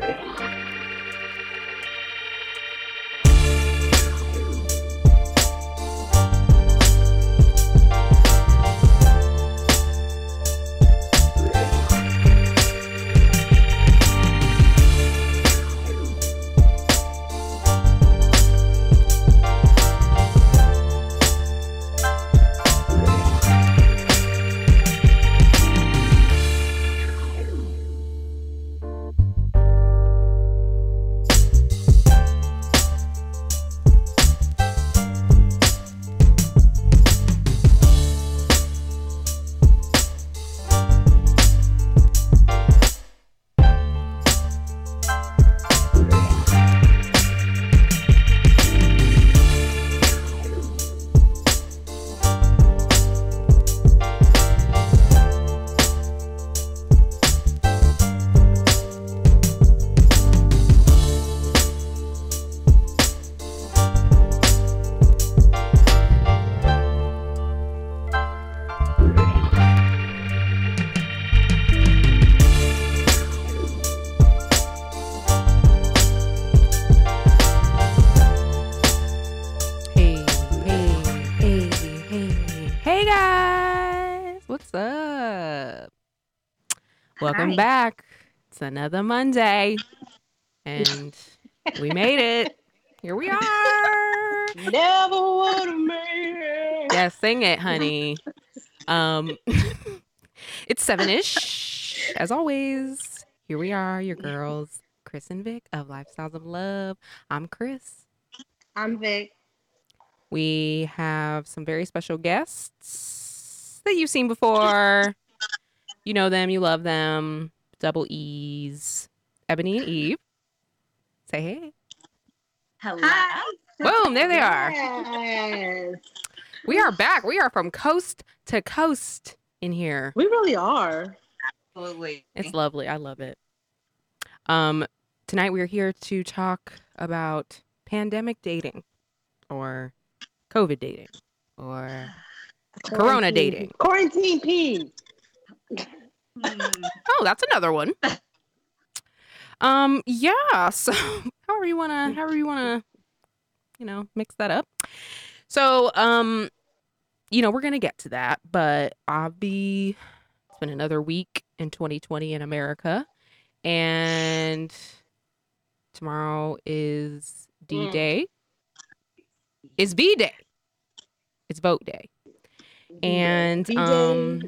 Hey, Welcome Hi. back. It's another Monday, and we made it. Here we are. Never would have made it. Yeah, sing it, honey. Um, it's seven ish, as always. Here we are, your girls, Chris and Vic of Lifestyles of Love. I'm Chris. I'm Vic. We have some very special guests that you've seen before. You know them, you love them. Double E's, Ebony and Eve. Say hey. Hello. Hi. Boom, there they are. Yes. We are back. We are from coast to coast in here. We really are. Absolutely. It's lovely. I love it. Um, tonight we are here to talk about pandemic dating or COVID dating or Corona dating. Quarantine P. Hmm. Oh, that's another one. Um, yeah. So, however you wanna, however you wanna, you know, mix that up. So, um, you know, we're gonna get to that, but I'll be. It's been another week in 2020 in America, and tomorrow is D Mm. Day. It's V Day. It's vote day, and D-Day.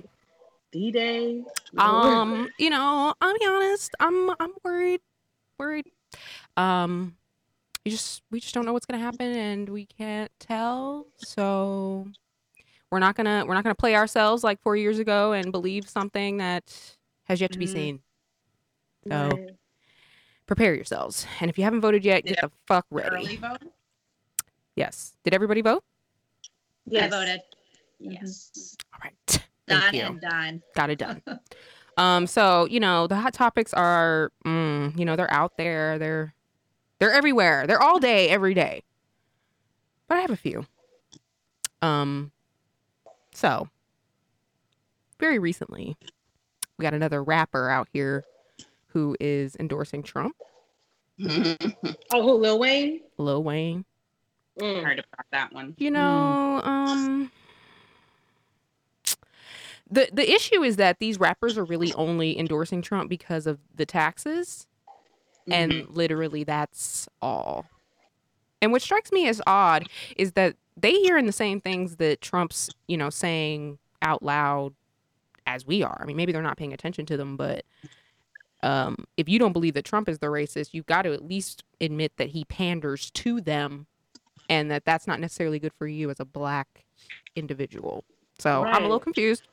Um. D-Day. Um, you know, I'll be honest. I'm I'm worried. Worried. Um, you just we just don't know what's gonna happen, and we can't tell. So we're not gonna we're not gonna play ourselves like four years ago and believe something that has yet to be Mhm. seen. So Right. prepare yourselves, and if you haven't voted yet, get the fuck Early ready. vote? Yes. Did everybody vote? Yes. I voted. Mhm. Yes. All right. Thank Done you. and done. got it done. um, so you know the hot topics are, mm, you know, they're out there. They're they're everywhere. They're all day, every day. But I have a few. Um, so very recently, we got another rapper out here who is endorsing Trump, Oh, who, Lil Wayne? Lil Wayne. Mm. Heard about that one. You know, um the the issue is that these rappers are really only endorsing Trump because of the taxes and Mhm. literally that's all. And what strikes me as odd is that they hearing the same things that Trump's, you know, saying out loud as we are. I mean, maybe they're not paying attention to them, but um, if you don't believe that Trump is the racist, you've got to at least admit that he panders to them and that that's not necessarily good for you as a black individual. So I'm a little confused.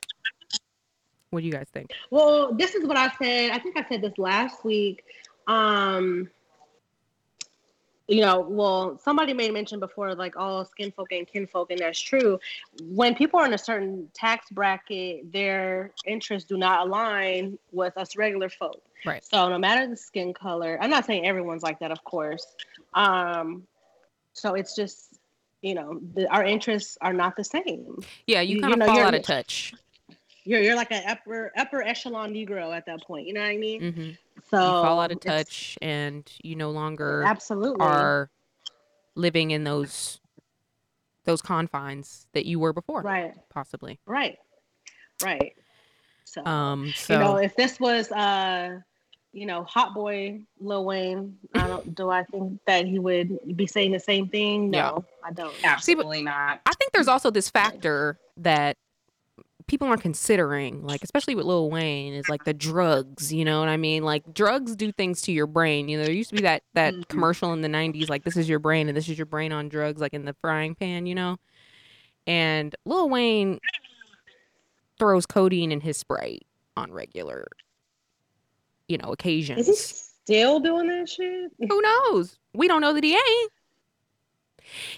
What do you guys think? Well, this is what I said. I think I said this last week. Um, you know, well, somebody made mention before, like all skin folk and kinfolk, and that's true. When people are in a certain tax bracket, their interests do not align with us regular folk. Right. So no matter the skin color, I'm not saying everyone's like that, of course. Um, so it's just, you know, the, our interests are not the same. Yeah, you You- kind you of know, fall out of touch. You're you're like an upper upper echelon Negro at that point. You know what I mean? hmm So you fall out of touch, and you no longer Absolutely. are living in those those confines that you were before, right. possibly. Right. Right. So Um, so you know, if this was uh you know, Hot Boy Lil Wayne, I don't do I think that he would be saying the same thing? No, Yeah. I don't. Absolutely not. I think there's also this factor that people aren't considering, like especially with Lil Wayne, is like the drugs. You know what I mean? Like drugs do things to your brain. You know, there used to be that that Mhm. commercial in the '90s, like this is your brain and this is your brain on drugs, like in the frying pan. You know, and Lil Wayne throws codeine in his Sprite on regular, you know, occasions. Is he still doing that shit? Who knows? We don't know that he ain't.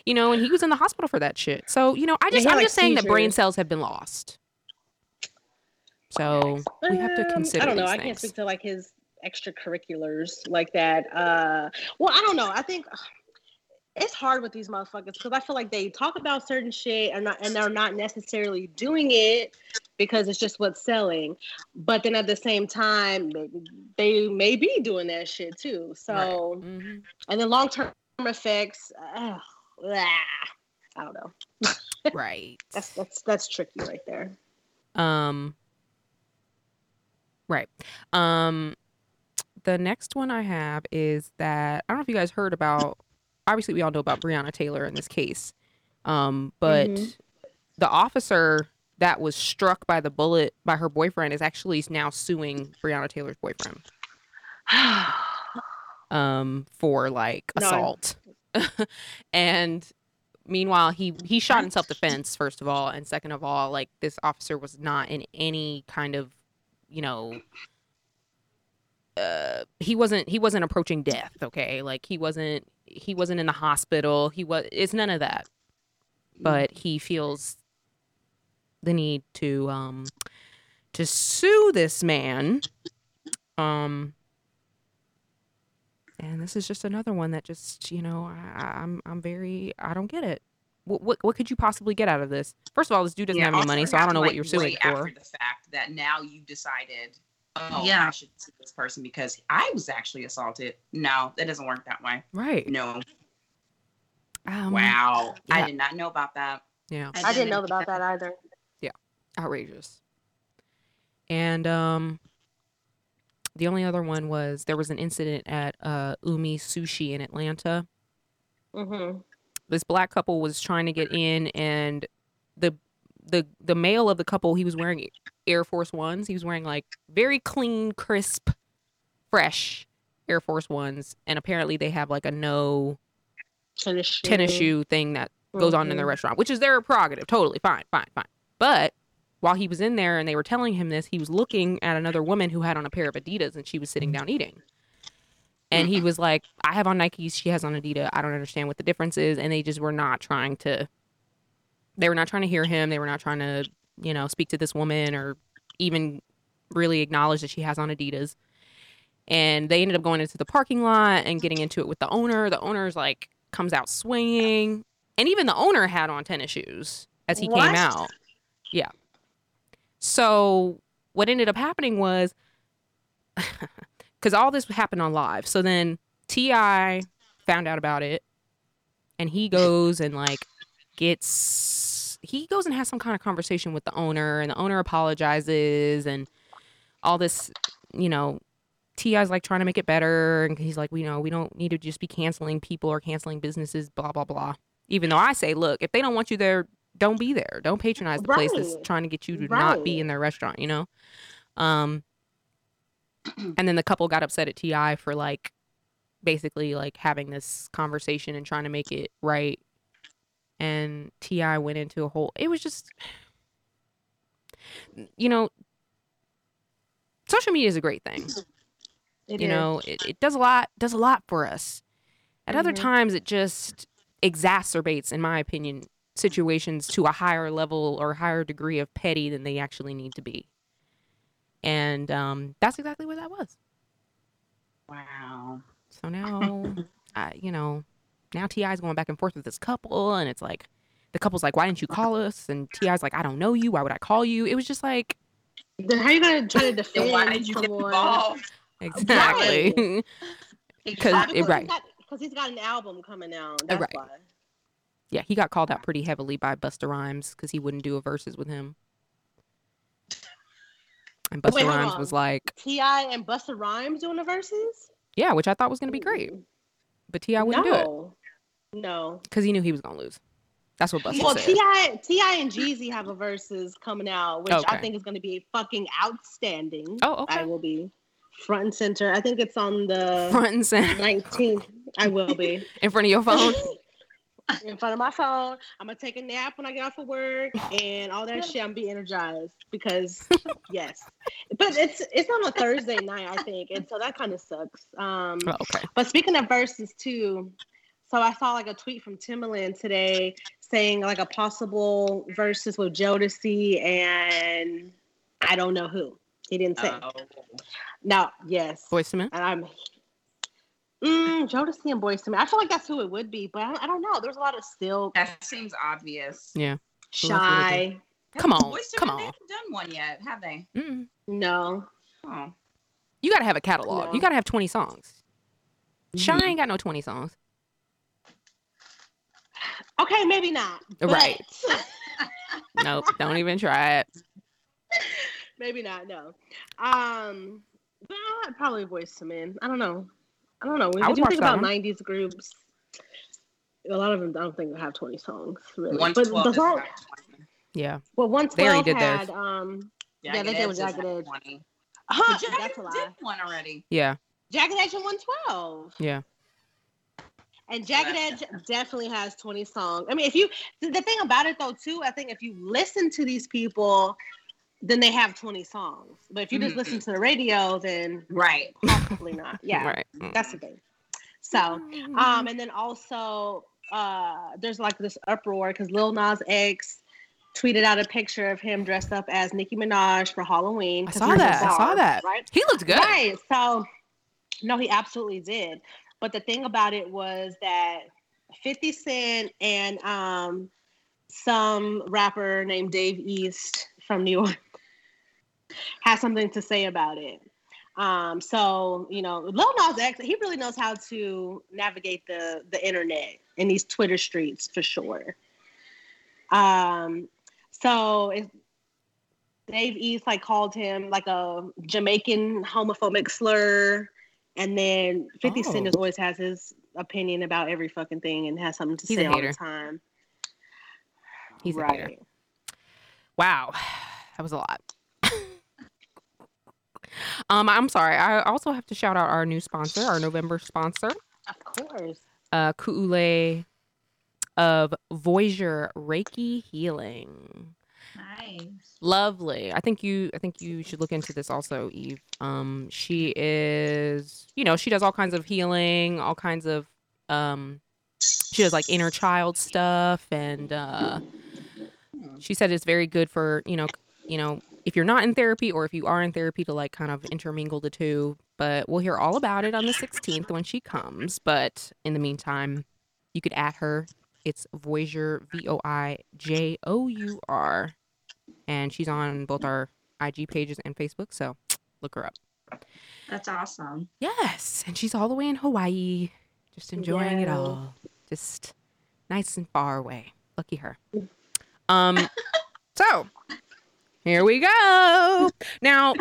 You know, and he was in the hospital for that shit. So, you know, I just had, I'm like, just saying that brain cells have been lost. So we have to Um, consider I don't know. I can't speak to like his extracurriculars like that. Uh, well, I don't know. I think it's hard with these motherfuckers because I feel like they talk about certain shit and not, and they're not necessarily doing it because it's just what's selling. But then at the same time, they, may be doing that shit too. So Mhm. and then long term effects. Uh, I don't know. Right. That's that's that's tricky right there. Um Right. Um the next one I have is that I don't know if you guys heard about obviously we all know about Breonna Taylor in this case. Um but Mhm. the officer that was struck by the bullet by her boyfriend is actually now suing Breonna Taylor's boyfriend um for like No. assault. and meanwhile he he shot in self-defense first of all and second of all like this officer was not in any kind of you know uh he wasn't he wasn't approaching death okay? Like he wasn't he wasn't in the hospital. He was it's none of that. But he feels the need to um to sue this man um and this is just another one that just you know I, I'm I'm very I don't get it. What, what what could you possibly get out of this? First of all, this dude doesn't Yeah, have any money, so I don't know to, what you're suing wait for. After the fact that now you've decided, oh, Yeah. I should sue this person because I was actually assaulted. No, that doesn't work that way. Right. No. Um, wow. I did not know about that. Yeah. I didn't know about that either. Yeah, outrageous. And um, the only other one was there was an incident at uh Umi Sushi in Atlanta. Mm-hmm. This black couple was trying to get in and the the the male of the couple he was wearing air force ones. He was wearing like very clean crisp fresh air force ones. And apparently they have like a no Tennis shoe. tennis shoe thing that goes on in the Mhm. restaurant which is their prerogative. Totally fine fine fine. But while he was in there and they were telling him this he was looking at another woman who had on a pair of adidas and she was sitting down eating and he was like i have on nikes she has on adidas i don't understand what the difference is. And they just were not trying to they were not trying to hear him they were not trying to you know speak to this woman or even really acknowledge that she has on adidas. And they ended up going into the parking lot and getting into it with the owner. The owner's like comes out swinging. And even the owner had on tennis shoes as he What? came out. Yeah. So what ended up happening was because all this happened on live so then ti found out about it and he goes and like gets he goes and has some kind of conversation with the owner and the owner apologizes and all this you know Ti's like trying to make it better, and he's like, we know we don't need to just be canceling people or canceling businesses, blah blah blah. Even though I say, look, if they don't want you there, don't be there. Don't patronize the place that's trying to get you to not be in their restaurant. You know. Um. And then the couple got upset at Ti for like, basically like having this conversation and trying to make it right. And Ti went into a whole. It was just, you know, social media is a great thing It you is. know it, it does a lot does a lot for us at other Mhm. times it just exacerbates in my opinion situations to a higher level or higher degree of petty than they actually need to be and um, that's exactly what that was Wow. so now I, you know now ti's going back and forth with this couple and it's like the couple's like why didn't you call us and ti's like i don't know you why would i call you it was just like Then how are you gonna try to defend why did you get involved? Exactly. Because Because it- right. because he's got an album coming out. That's right. why. yeah, he got called out pretty heavily by Busta Rhymes because he wouldn't do a Verzuz with him. And Busta Wait, Rhymes was like, Ti and Busta Rhymes doing the Verzuz. yeah, which I thought was gonna be great, but Ti wouldn't do it no. No. because he knew he was gonna lose. That's what Busta Well, said. Ti Ti and Jeezy have a Verzuz coming out, which Okay. I think is going to be fucking outstanding. Oh, okay. I will be front and center. I think it's on the Front and center 19th. I will be in front of your phone. in front of my phone. I'm gonna take a nap when I get off of work and all that shit. I'm be energized because yes, but it's it's on a Thursday night, I think, and so that kind of sucks. Um, Oh, okay. but speaking of Verzuz too, so I saw like a tweet from Timbaland today saying like a possible Verzuz with Jodeci and I don't know who. He didn't say. Oh. No, yes. Boyz II Men. And I'm mm, Jodeci and Boys to Me. I feel like that's who it would be, but I don't, I don't know. There's a lot of still That seems obvious. Yeah. shy. Come on, Boyz come on. They haven't done one yet, have they? Mm-mm. No. Oh. You gotta have a catalog. No. You gotta have 20 songs. Shy Mhm. ain't got no 20 songs. Okay, maybe not. but- Right. Nope. don't even try it. maybe not. No. Um. Well, probably Boyz II Men. I don't know. I don't know. When I you do think about one. '90s groups, a lot of them I don't think have 20 songs. Really. But the song, 20. Yeah. well, one They already twelve did theirs. had um. Yeah, Jagged they did with Jagged Edge. Huh, Jagged that's a Edge lie. did one already. Yeah. Jagged Edge and 112. Yeah. And Jagged Edge definitely has 20 songs. I mean, if you the, the thing about it though, too, I think if you listen to these people, then they have 20 songs. But if you just Mhm. listen to the radio, then Right. possibly not. Yeah, Right. that's the thing. So, um, and then also uh there's like this uproar because Lil Nas X tweeted out a picture of him dressed up as Nicki Minaj for Halloween. I saw that. I saw that. Right. He looked good. Right. So, no, he absolutely did. But the thing about it was that 50 Cent and um, some rapper named Dave East from New York had something to say about it. Um, so, you know, Lil Nas X, he really knows how to navigate the, the internet in these Twitter streets for sure. Um, so it, Dave East like called him like a Jamaican homophobic slur, and then Fifty Cent Oh. just always has his opinion about every fucking thing and has something to He's say all the time. He's hater. Wow. That was a lot. Um, I'm sorry. I also have to shout out our new sponsor, our November sponsor, Of course. uh, Kuule of Voyager Reiki Healing. Nice. Lovely. I think you I think you should look into this also, Eve. Um she is, you know, she does all kinds of healing, all kinds of um she does like inner child stuff and uh she said it's very good for, you know, you know, if you're not in therapy or if you are in therapy to like kind of intermingle the two. But we'll hear all about it on the 16th when she comes. But in the meantime, you could at her. It's Voyager V O I J O U R and she's on both our IG pages and Facebook. So look her up. That's awesome. Yes, and she's all the way in Hawaii, just enjoying it all, just nice and far away. Lucky her. Um, so here we go. Now,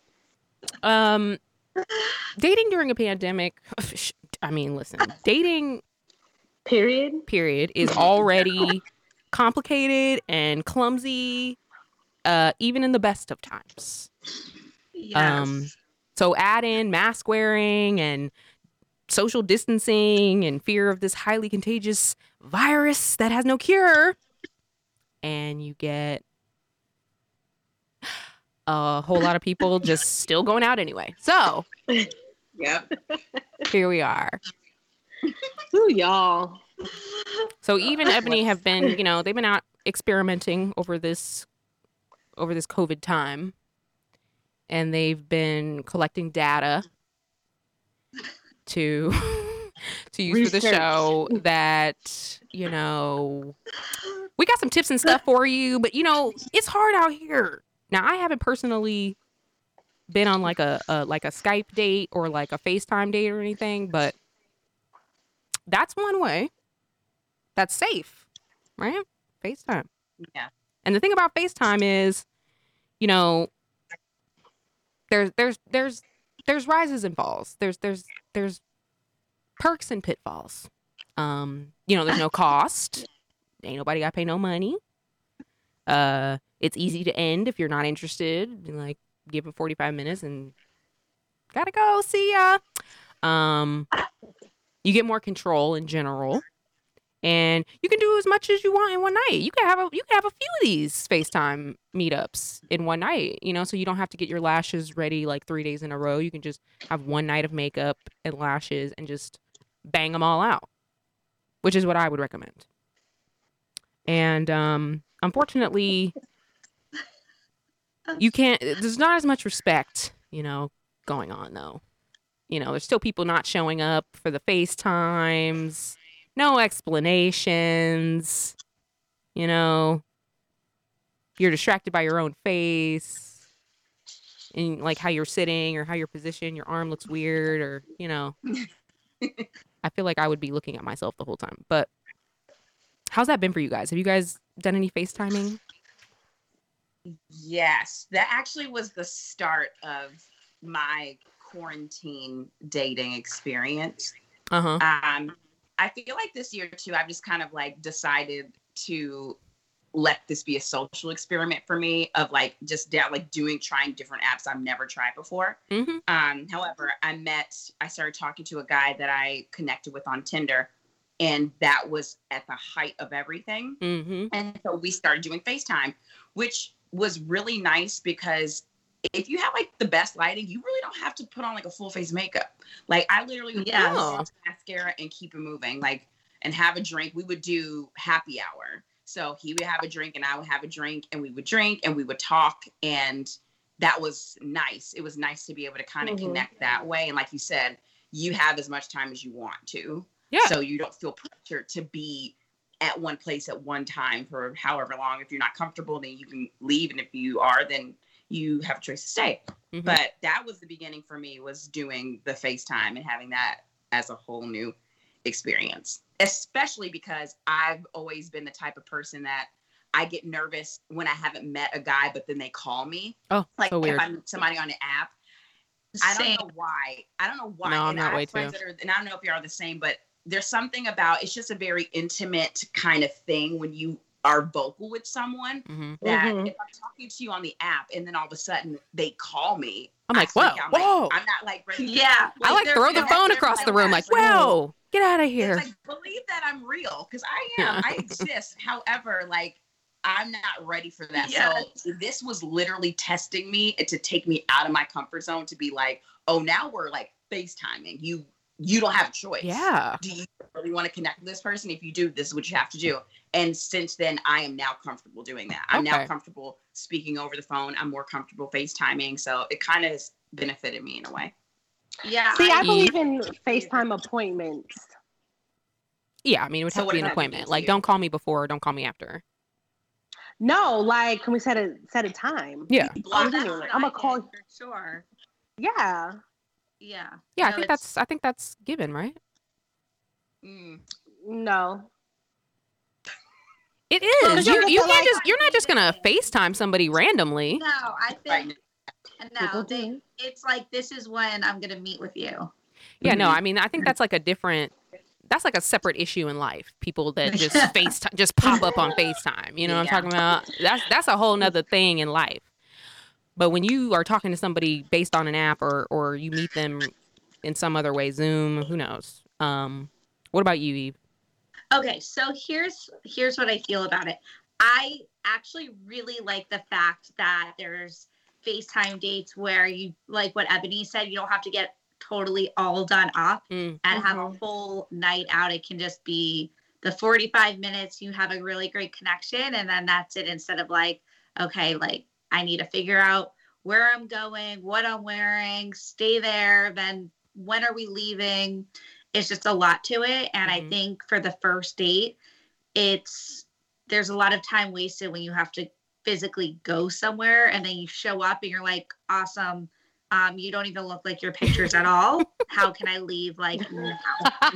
um, dating during a pandemic. I mean, listen, dating Period. period is already complicated and clumsy uh even in the best of times Yes. Um, so add in mask wearing and social distancing and fear of this highly contagious virus that has no cure and you get a whole lot of people just still going out anyway so yep. here we are Ooh, y'all. So even Ebony have been, you know, they've been out experimenting over this over this COVID time. And they've been collecting data to to use for the show that, you know, we got some tips and stuff for you, but you know, it's hard out here Now, I haven't personally been on like a, a like a Skype date or like a FaceTime date or anything, but that's one way. That's safe, right? FaceTime. Yeah. And the thing about FaceTime is, you know, there's there's there's there's rises and falls. There's there's there's perks and pitfalls. Um, you know, there's no cost. Ain't nobody got to pay no money. Uh, it's easy to end if you're not interested. Like, give it 45 minutes and gotta go. See ya. Um, you get more control in general, and you can do as much as you want in one night. You can have a you can have a few of these FaceTime meetups in one night. You know, so you don't have to get your lashes ready like three days in a row. You can just have one night of makeup and lashes and just bang them all out, which is what I would recommend. And um, unfortunately, you can't. There's not as much respect, you know, going on though. You know, there's still people not showing up for the FaceTimes. No explanations. You know, you're distracted by your own face and like how you're sitting or how you're positioned. Your arm looks weird, or you know. I feel like I would be looking at myself the whole time. But how's that been for you guys? Have you guys done any FaceTiming? Yes, that actually was the start of my quarantine dating experience. Uh huh. Um, I feel like this year too, I've just kind of like decided to let this be a social experiment for me of like just da- like doing trying different apps I've never tried before. Mm-hmm. Um, however, I met, I started talking to a guy that I connected with on Tinder, and that was at the height of everything. Mm-hmm. And so we started doing FaceTime, which was really nice because if you have like the best lighting, you really don't have to put on like a full face makeup. Like I literally would put on mascara and keep it moving, like and have a drink. We would do happy hour. So he would have a drink and I would have a drink and we would drink and we would talk and that was nice. It was nice to be able to kind of Mhm. connect that way. And like you said, you have as much time as you want to. Yeah. So you don't feel pressured to be at one place at one time for however long. If you're not comfortable, then you can leave. And if you are, then you have a choice to stay. Mhm. But that was the beginning for me was doing the FaceTime and having that as a whole new experience. Especially because I've always been the type of person that I get nervous when I haven't met a guy, but then they call me. Oh, Like so weird. if I'm somebody on an app, I don't know why. I don't know why. No, I'm and that I way friends too. That are, and I don't know if you are the same, but there's something about it's just a very intimate kind of thing when you are vocal with someone Mhm. that Mhm. if I'm talking to you on the app and then all of a sudden they call me, I'm like, whoa. I'm whoa. Like, I'm not like ready. to- Yeah. I like throw the phone across the room, like, whoa, get out of It's here. like believe that I'm real because I am. I exist. However, like I'm not ready for that. Yes. So this was literally testing me to take me out of my comfort zone to be like, oh, now we're like FaceTiming. You you don't have a choice. yeah. Do you really want to connect with this person? If you do, this is what you have to do. And since then, I am now comfortable doing that. I'm Okay. now comfortable speaking over the phone. I'm more comfortable FaceTiming. So it kind of has benefited me in a way. Yeah. See, I I- believe in FaceTime appointments. Yeah, I mean, it would So have what to be an does that mean appointment. Like, don't call me before, don't call me after. No, like, can we set a set a time? Yeah. Block I'm that's doing what it. I'm gonna call. did, for sure. Yeah. Yeah. Yeah, I think it's- that's I think that's given, right? Mm. No. It is. Well, you You, you can't like- just you're not just gonna FaceTime somebody randomly. No, I think People no. They, do. it's like this is when I'm gonna meet with you. Yeah, no, Mhm. I mean I think that's like a different that's like a separate issue in life. People that just FaceTime just pop up on FaceTime. You know what Yeah. I'm talking about? That's that's a whole nother thing in life. But when you are talking to somebody based on an app or or you meet them in some other way, Zoom, who knows? Um what about you, Eve? Okay, so here's here's what I feel about it. I actually really like the fact that there's FaceTime dates where you like what Ebony said, you don't have to get totally all done up Mm, and have a Mhm. full night out. It can just be the 45 minutes you have a really great connection and then that's it instead of like, okay, like I need to figure out where I'm going, what I'm wearing, stay there, then when are we leaving? It's just a lot to it. And I Mhm. think for the first date, it's there's a lot of time wasted when you have to physically go somewhere and then you show up and you're like, awesome. Um, you don't even look like your pictures at all. How can I leave like now?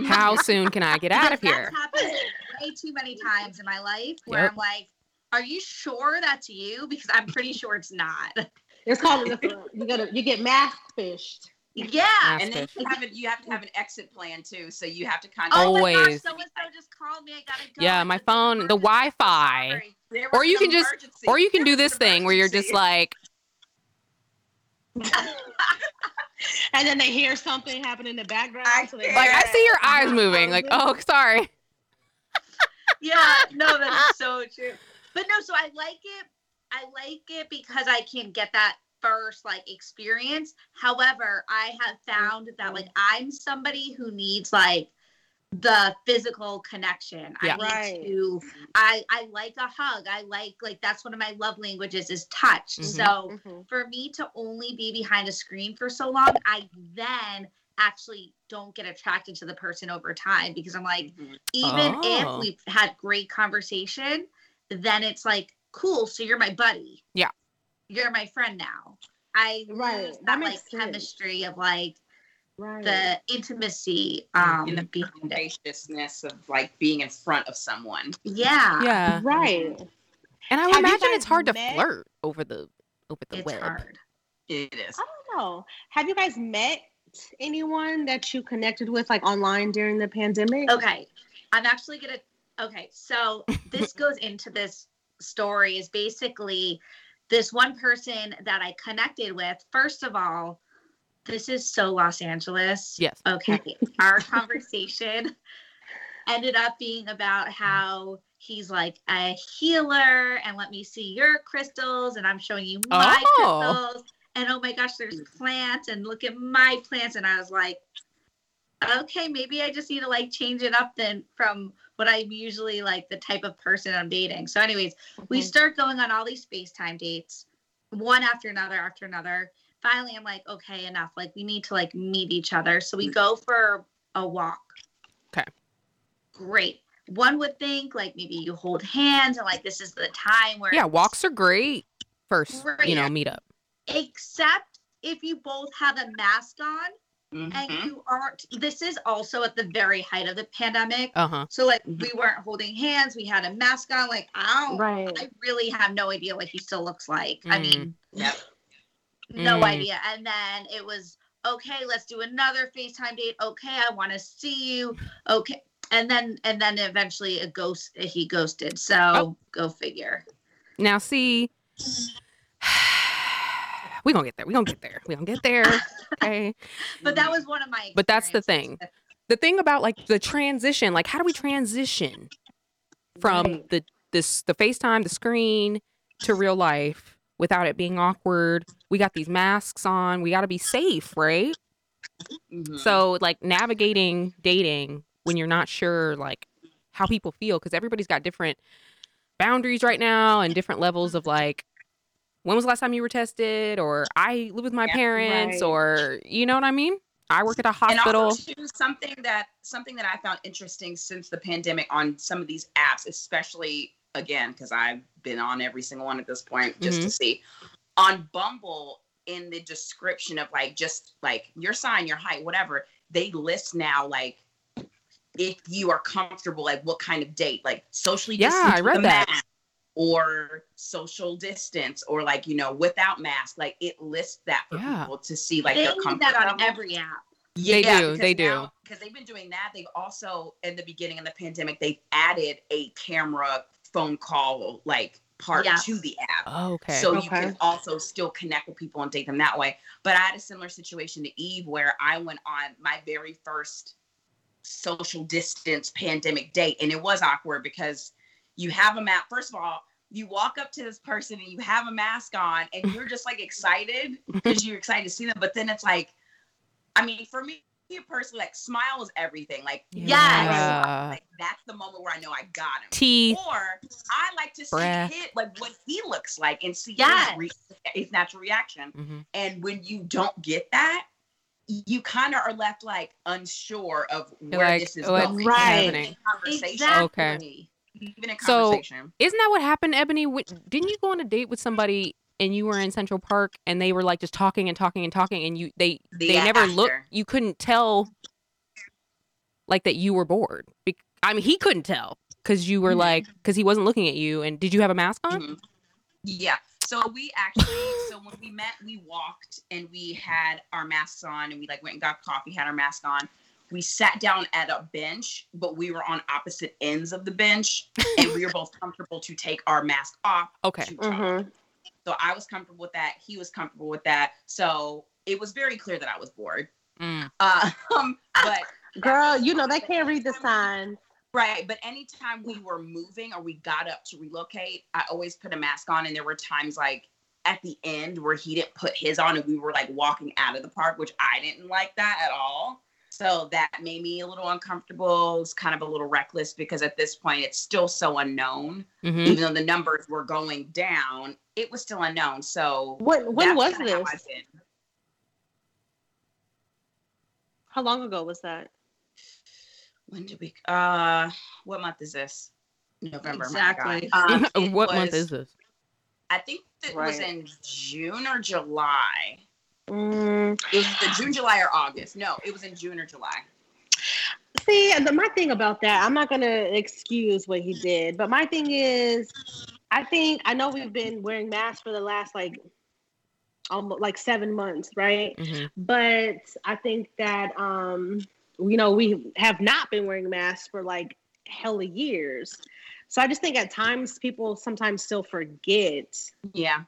How soon can I get out of here? That's happened way too many times in my life where Yep. I'm like, are you sure that's you? Because I'm pretty sure it's not. It's called you gotta you get mask fished. Yeah. Mask and then fish. you have it, you have to have an exit plan too. So you have to kind of Oh my gosh, Always. so and so just called me. I gotta go. Yeah, my phone, the. Wi-Fi. Or you can just- emergency. Or you can There do this an thing where you're just like, And then they hear something happen in the background. I so they like I see your eyes moving. Like, oh, sorry. Yeah, no, that's so true. But no, so I like it. I like it because I can get that first like experience. However, I have found that like I'm somebody who needs like the physical connection. Yeah. I need Right. to I I like a hug. I like like that's one of my love languages is touch. Mhm. So Mhm. for me to only be behind a screen for so long, I then actually don't get attracted to the person over time because I'm like, Mhm. even Oh. if we've had great conversation, then it's like, cool, so you're my buddy. Yeah. You're my friend now. I Right, lose that that like sense. chemistry of like Right. the intimacy um In the behind spaciousness of like being in front of someone. Yeah. Yeah. right. And I would Have imagine it's guys hard to flirt over the over the It's web. hard. It is. I don't know. Have you guys met anyone that you connected with like online during the pandemic? Okay. I'm actually gonna okay, so this goes into this story is basically this one person that I connected with. First of all, this is so Los Angeles. Yes. Okay. Our conversation ended up being about how he's like a healer and let me see your crystals and I'm showing you my Oh. crystals. And oh my gosh, there's plants and look at my plants. And I was like, okay, maybe I just need to like change it up then from what I'm usually like the type of person I'm dating. So, anyways, we Mhm. start going on all these FaceTime dates, one after another after another. Finally, I'm like, okay, enough. Like, we need to like meet each other. So we go for a walk. Okay. Great. One would think like maybe you hold hands and like this is the time where Yeah, walks are great. First, you know, meet up. except if you both have a mask on and Mhm. you aren't this is also at the very height of the pandemic Uh huh. so like we weren't holding hands we had a mask on like i don't Right. i really have no idea what he still looks like i Mm. mean Yep. no Mm. idea and then it was okay let's do another facetime date okay i want to see you okay and then and then eventually a ghost he ghosted so Oh. go figure Now, see, we gonna get there. We gonna get there. We gonna get there. Okay. but that was one of my But that's the thing. the thing about like the transition, like how do we transition from Right. the this the FaceTime, the screen to real life without it being awkward? We got these masks on. We got to be safe, right? Mhm. So like navigating dating when you're not sure like how people feel because everybody's got different boundaries right now and different levels of like when was the last time you were tested or I live with my Yeah, parents right. or you know what I mean? I work at a and hospital. also too, something that something that I found interesting since the pandemic on some of these apps, especially again because I've been on every single one at this point just to mm-hmm. see on Bumble in the description of like just like your sign, your height, whatever they list now like if you are comfortable, like what kind of date, like socially Yeah, I read that. mask, or social distance, or like you know without mask. Like it lists that for Yeah. people to see like they their do comfort that on level. every app They do, they do. Because they've been doing that. They've also, in the beginning of the pandemic, they've added a camera phone call like part Yes. to the app. Oh, okay. So you can also still connect with people and date them that way. But I had a similar situation to Eve where I went on my very first social distance pandemic date. And it was awkward because you have a map. First of all, you walk up to this person and you have a mask on and you're just like excited because you're excited to see them. But then it's like, I mean, for me personally, like smile is everything. Like, Yes. Yeah. like that's the moment where I know I got him. Teeth. Or I like to see Breath. like what he looks like and see Yes. his, re- his natural reaction. Mhm. And when you don't get that, you kind of are left like unsure of You're where like, this is going. Right. Conversation. Exactly. Okay. Even in So- Isn't that what happened, Ebony? Didn't you go on a date with somebody and you were in Central Park and they were like just talking and talking and talking and you they The they never looked. You couldn't tell like that you were bored. Be- I mean, he couldn't tell because you were Mhm. like because he wasn't looking at you. And did you have a mask on? Mhm. Yeah. So we actually, so when we met, we walked and we had our masks on and we like went and got coffee, had our mask on. We sat down at a bench, but we were on opposite ends of the bench and we were both comfortable to take our mask off. Okay. to. Mm-hmm. So I was comfortable with that. He was comfortable with that. So it was very clear that I was bored. Mm. Uh, um, but Girl, you know they can't read the signs. Right, but anytime we were moving or we got up to relocate, I always put a mask on. And there were times like at the end where he didn't put his on and we were like walking out of the park, which I didn't like that at all. So that made me a little uncomfortable. It's kind of a little reckless because at this point it's still so unknown. hmm Even though the numbers were going down, it was still unknown. So When when was kinda how this? How long ago was that? When did we? Uh, what month is this? November. Exactly. Um, what month is this? I think it was in June or July. Mm, It was the June, July, or August. No, it was in June or July. see, the, my thing about that, I'm not gonna excuse what he did, but my thing is, I think I know we've been wearing masks for the last like almost like seven months, right? hmm But I think that um, you know, we have not been wearing masks for like hella years. So I just think at times people sometimes still forget Yeah.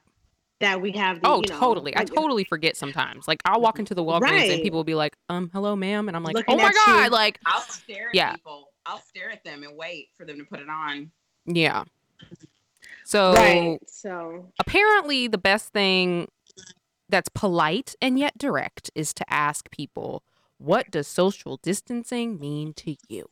That we have. The, Oh, you know, totally. I totally forget sometimes. Like I'll walk into the Walgreens and people will be like, "Um, hello, ma'am," and I'm like, Looking "Oh my god!" you. Like, I'll stare at Yeah. people. I'll stare at them and wait for them to put it on. yeah. So Right. So apparently, the best thing that's polite and yet direct is to ask people, "What does social distancing mean to you?"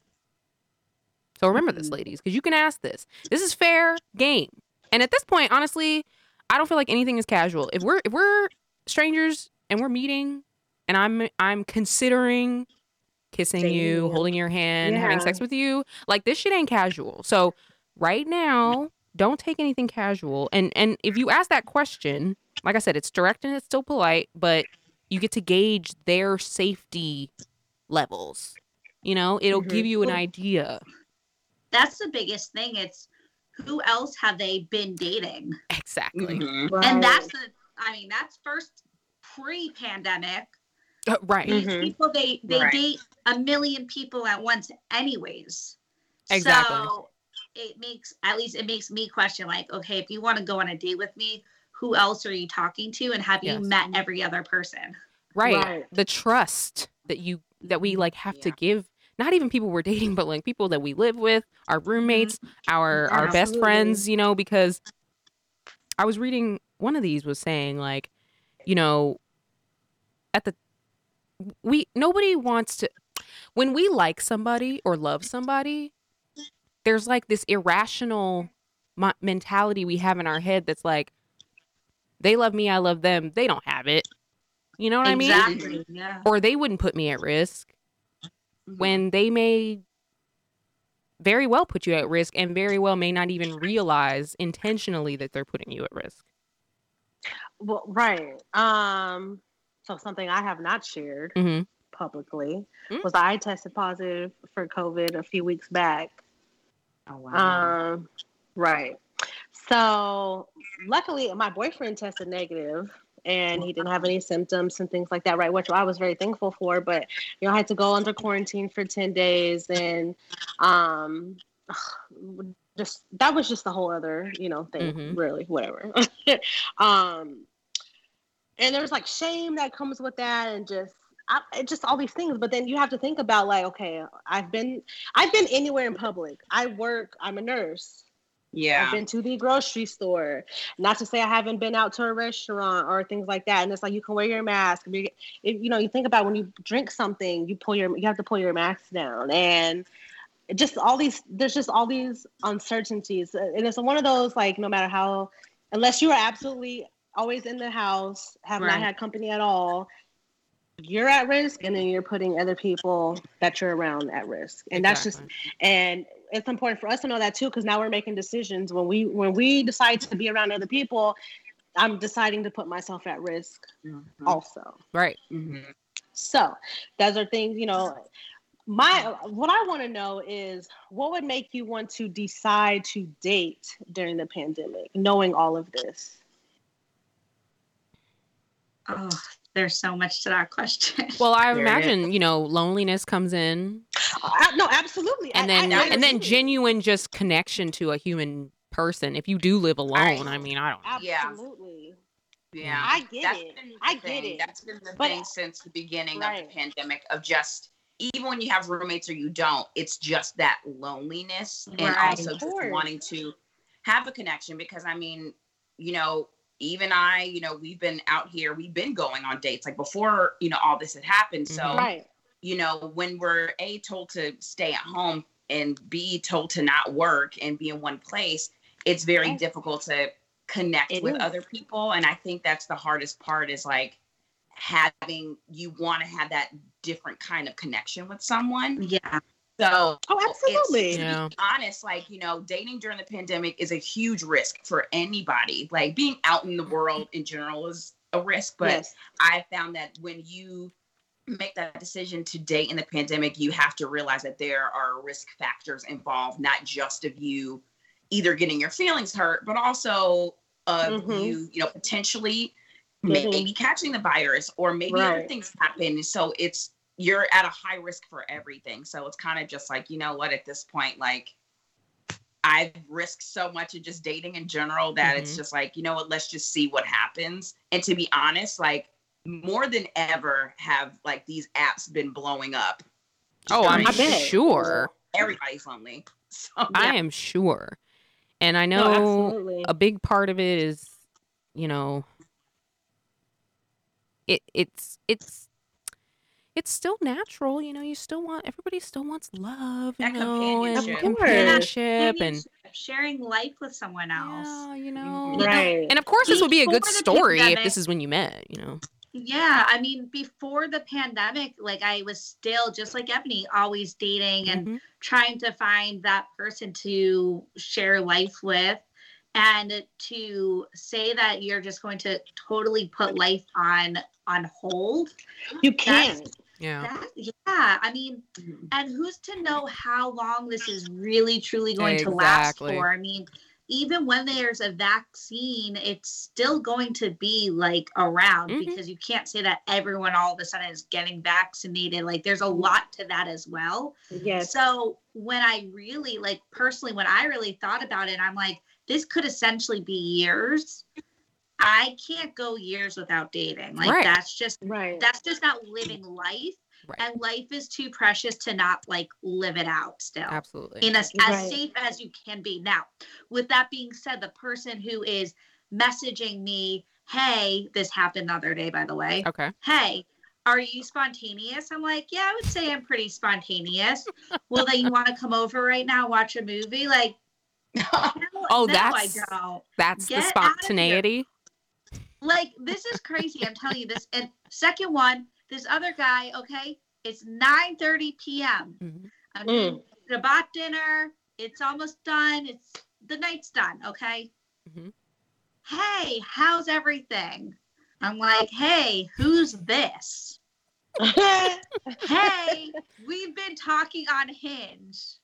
So remember this, Mhm. ladies, because you can ask this. This is fair game. And at this point, honestly, I don't feel like anything is casual. If we're if we're strangers and we're meeting, and I'm I'm considering kissing Dating you, holding your hand, having sex with you, like this shit ain't casual. So right now, don't take anything casual. And and if you ask that question, like I said, it's direct and it's still polite, but you get to gauge their safety levels. You know, it'll Mhm. give you an idea. That's the biggest thing. It's who else have they been dating? Exactly. Mhm. right. And that's the I mean, that's first pre-pandemic. Uh, right. These people they they Right. date a million people at once anyways. Exactly. So it makes at least it makes me question like, okay, if you want to go on a date with me, who else are you talking to and have Yes. you met every other person? Right. Right. The trust that you that we like have to give not even people we're dating, but like people that we live with, our roommates, mm-hmm. our mm-hmm. our best friends, you know, because I was reading one of these was saying like, you know, at the we nobody wants to when we like somebody or love somebody, there's like this irrational mo- mentality we have in our head that's like they love me, I love them. They don't have it. You know what I mean? exactly. Yeah. or they wouldn't put me at risk. When they may very well put you at risk and very well may not even realize intentionally that they're putting you at risk. well, right. Um. So something I have not shared hmm publicly Mm. was I tested positive for COVID a few weeks back. Oh, wow. Um, right. So luckily, my boyfriend tested negative, and he didn't have any symptoms and things like that. Right, which I was very thankful for. But you know, I had to go under quarantine for ten days, and um, just that was just the whole other you know thing. Mhm. Really, whatever. um, and there's like shame that comes with that, and just. I, it just all these things, but then you have to think about like, okay, I've been, I've been anywhere in public. I work. I'm a nurse. I've been to the grocery store. Not to say I haven't been out to a restaurant or things like that. And it's like you can wear your mask. You, if, you know, you think about when you drink something, you pull your, you have to pull your mask down, and just all these. There's just all these uncertainties, and it's one of those like no matter how, unless you are absolutely always in the house, have Right. not had company at all. You're at risk, and then you're putting other people that you're around at risk, and that's just and it's important for us to know that too, because now we're making decisions. When we when we decide to be around other people, I'm deciding to put myself at risk Mhm. also. Right. Mhm. So those are things, you know. My what I want to know is what would make you want to decide to date during the pandemic, knowing all of this. Oh, there's so much to that question. Well, I There imagine, you know, loneliness comes in Uh, no, absolutely. and I- then I- and then genuine just connection to a human person. If you do live alone, I mean, I don't know. Yeah. Absolutely. Yeah. I get That's it. been the I get it. That's been the But- thing since the beginning Right. of the pandemic of just even when you have roommates or you don't, it's just that loneliness and also just wanting to have a connection because I mean, you know, even I, you know, we've been out here, we've been going on dates like before, you know, all this had happened. So, Mhm. Right. you know, when we're A told to stay at home and B told to not work and be in one place, it's very Yes. difficult to connect It with is. other people. And I think that's the hardest part is like having you want to have that different kind of connection with someone. yeah. So Oh, it's- absolutely. to Yeah. be honest, like, you know, dating during the pandemic is a huge risk for anybody. Like being out in the world in general is a risk, but yes. I found that when you make that decision to date in the pandemic, you have to realize that there are risk factors involved, not just of you either getting your feelings hurt, but also of Mhm. you, you know, potentially Mhm. maybe catching the virus or maybe other things happen. So it's you're at a high risk for everything. So it's kind of just like, you know what, at this point, like I've risked so much in just dating in general that it's Mhm. just like, you know what, let's just see what happens. And to be honest, like more than ever have like these apps been blowing up. Oh, I'm I bet. sure. Everybody's lonely. So I am sure. And I know absolutely. a big part of it is, you know, it it's it's it's still natural, you know. You still want everybody still wants love, you That know, and companionship. Of companionship, and sharing life with someone else. yeah, you know. You know, Right. And of course, this would be a good Before the story if this is when you met, you know. Yeah, I mean, before the pandemic, like I was still just like Ebony, always dating and Mhm. trying to find that person to share life with. And to say that you're just going to totally put life on on hold. You can't. Yeah. That, yeah, I mean, Mhm. and who's to know how long this is really truly going to last for? I mean, even when there's a vaccine, it's still going to be like around Mhm. because you can't say that everyone all of a sudden is getting vaccinated. Like, there's a lot to that as well. Yes. So, when I really, like, personally, when I really thought about it, I'm like, this could essentially be years. I can't go years without dating. Like, Right. that's just Right. that's just not living life Right. and life is too precious to not like live it out still Absolutely. in as, Right. safe as you can be now with that being said the person who is messaging me hey this happened the other day by the way Okay. hey are you spontaneous i'm like yeah i would say i'm pretty spontaneous well then you want to come over right now watch a movie like no, Oh, no, that's- i don't That's the Get out of here. spontaneity. Like this is crazy i'm telling you this and second one this other guy okay it's 9 30 p.m Mhm. i'm Mm. doing the bought dinner it's almost done it's the night's done okay Mhm. hey how's everything i'm like hey who's this hey we've been talking on hinge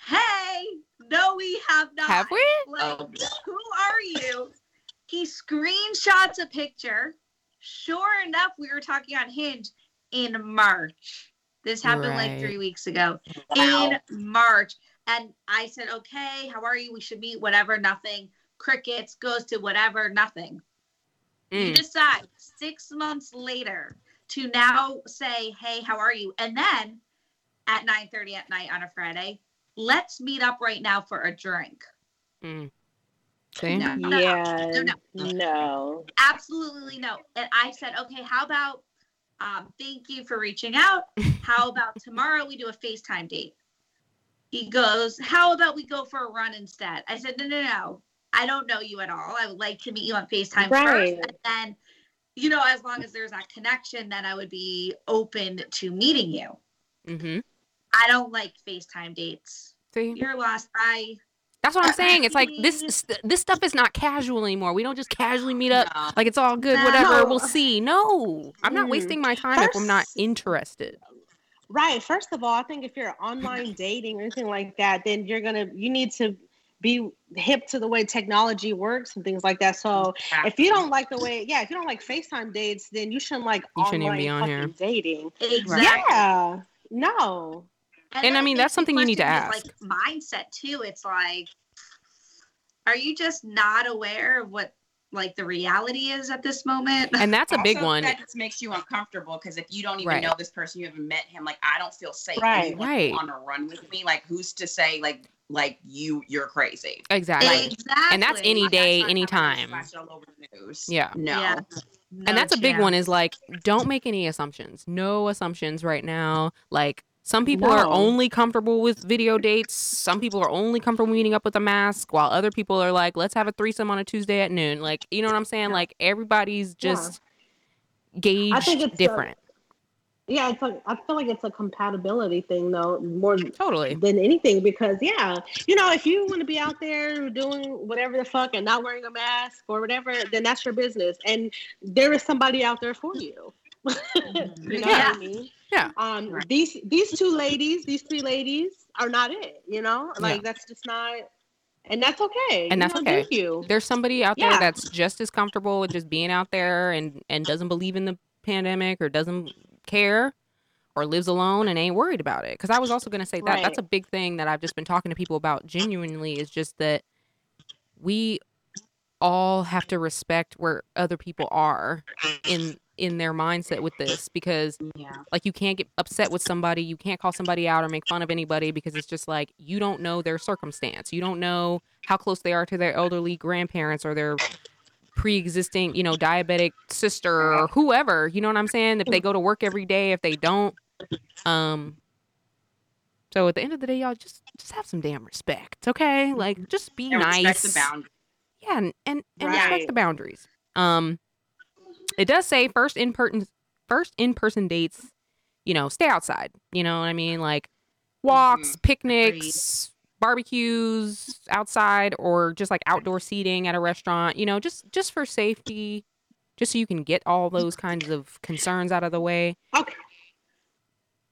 hey no we have not Have we? like, Oh, who are you? He screenshots a picture. Sure enough, we were talking on Hinge in March. This happened like three weeks ago wow. in March. And I said, okay, how are you? We should meet, whatever, nothing. Crickets goes to whatever, nothing. You Mm. decide six months later to now say, hey, how are you? And then at 9:30 at night on a Friday, let's meet up right now for a drink. Mm. See? No, no, no, yeah. no, no. No. absolutely no. And I said, okay, how about um, thank you for reaching out. How about tomorrow we do a FaceTime date? He goes, how about we go for a run instead? I said, no, no, no. I don't know you at all. I would like to meet you on FaceTime Right. first. And then, you know, as long as there's that connection, then I would be open to meeting you. Mm-hmm. I don't like FaceTime dates. See, You're lost. Bye. That's what I'm saying. It's like this this stuff is not casual anymore. We don't just casually meet up No. like it's all good, No. whatever. We'll see. No, I'm not Mm. wasting my time if I'm not interested. Right. First of all, I think if you're online dating or anything like that, then you're gonna you need to be hip to the way technology works and things like that. So if you don't like the way, yeah, if you don't like FaceTime dates, then you shouldn't like You shouldn't even online be on here. dating. Exactly. Yeah. No. And I mean, that's something you need to ask. his, Like mindset too. It's like, are you just not aware of what like the reality is at this moment? And that's a big one. That just makes you uncomfortable because if you don't even Right. know this person, you haven't met him. Like I don't feel safe. Right. Anyone Right. Want to run with me? Like who's to say? Like like you you're crazy. Exactly. exactly. And that's any day, that's not anytime. how it is flashed all over the news. Yeah. No. Yeah. and that's a big one is like don't make any assumptions no assumptions right now like some people are only comfortable with video dates some people are only comfortable meeting up with a mask while other people are like let's have a threesome on a tuesday at noon like you know what i'm saying like everybody's Yeah. just gauged think it's a- different Yeah, it's like I feel like it's a compatibility thing though, more totally than anything because yeah, you know, if you want to be out there doing whatever the fuck and not wearing a mask or whatever, then that's your business. And there is somebody out there for you. you know Yeah. what I mean? Yeah. Um Right. these these two ladies, these three ladies are not it, you know? Like Yeah. that's just not and that's okay. And you that's know, okay. you. there's somebody out there Yeah. that's just as comfortable with just being out there and and doesn't believe in the pandemic or doesn't care or lives alone and ain't worried about it because i was also going to say that that's a big thing that i've just been talking to people about genuinely is just that we all have to respect where other people are in in their mindset with this because Yeah. like you can't get upset with somebody you can't call somebody out or make fun of anybody because it's just like you don't know their circumstance. You don't know how close they are to their elderly grandparents or their pre-existing you know diabetic sister or whoever you know what i'm saying? If they go to work every day if they don't um so at the end of the day y'all just just have some damn respect okay? Like just be And nice respect the boundary. yeah and and, and respect the boundaries. Um it does say first in person first in person dates you know stay outside you know what i mean like walks picnics barbecues outside or just like outdoor seating at a restaurant you know just just for safety just so you can get all those kinds of concerns out of the way Okay.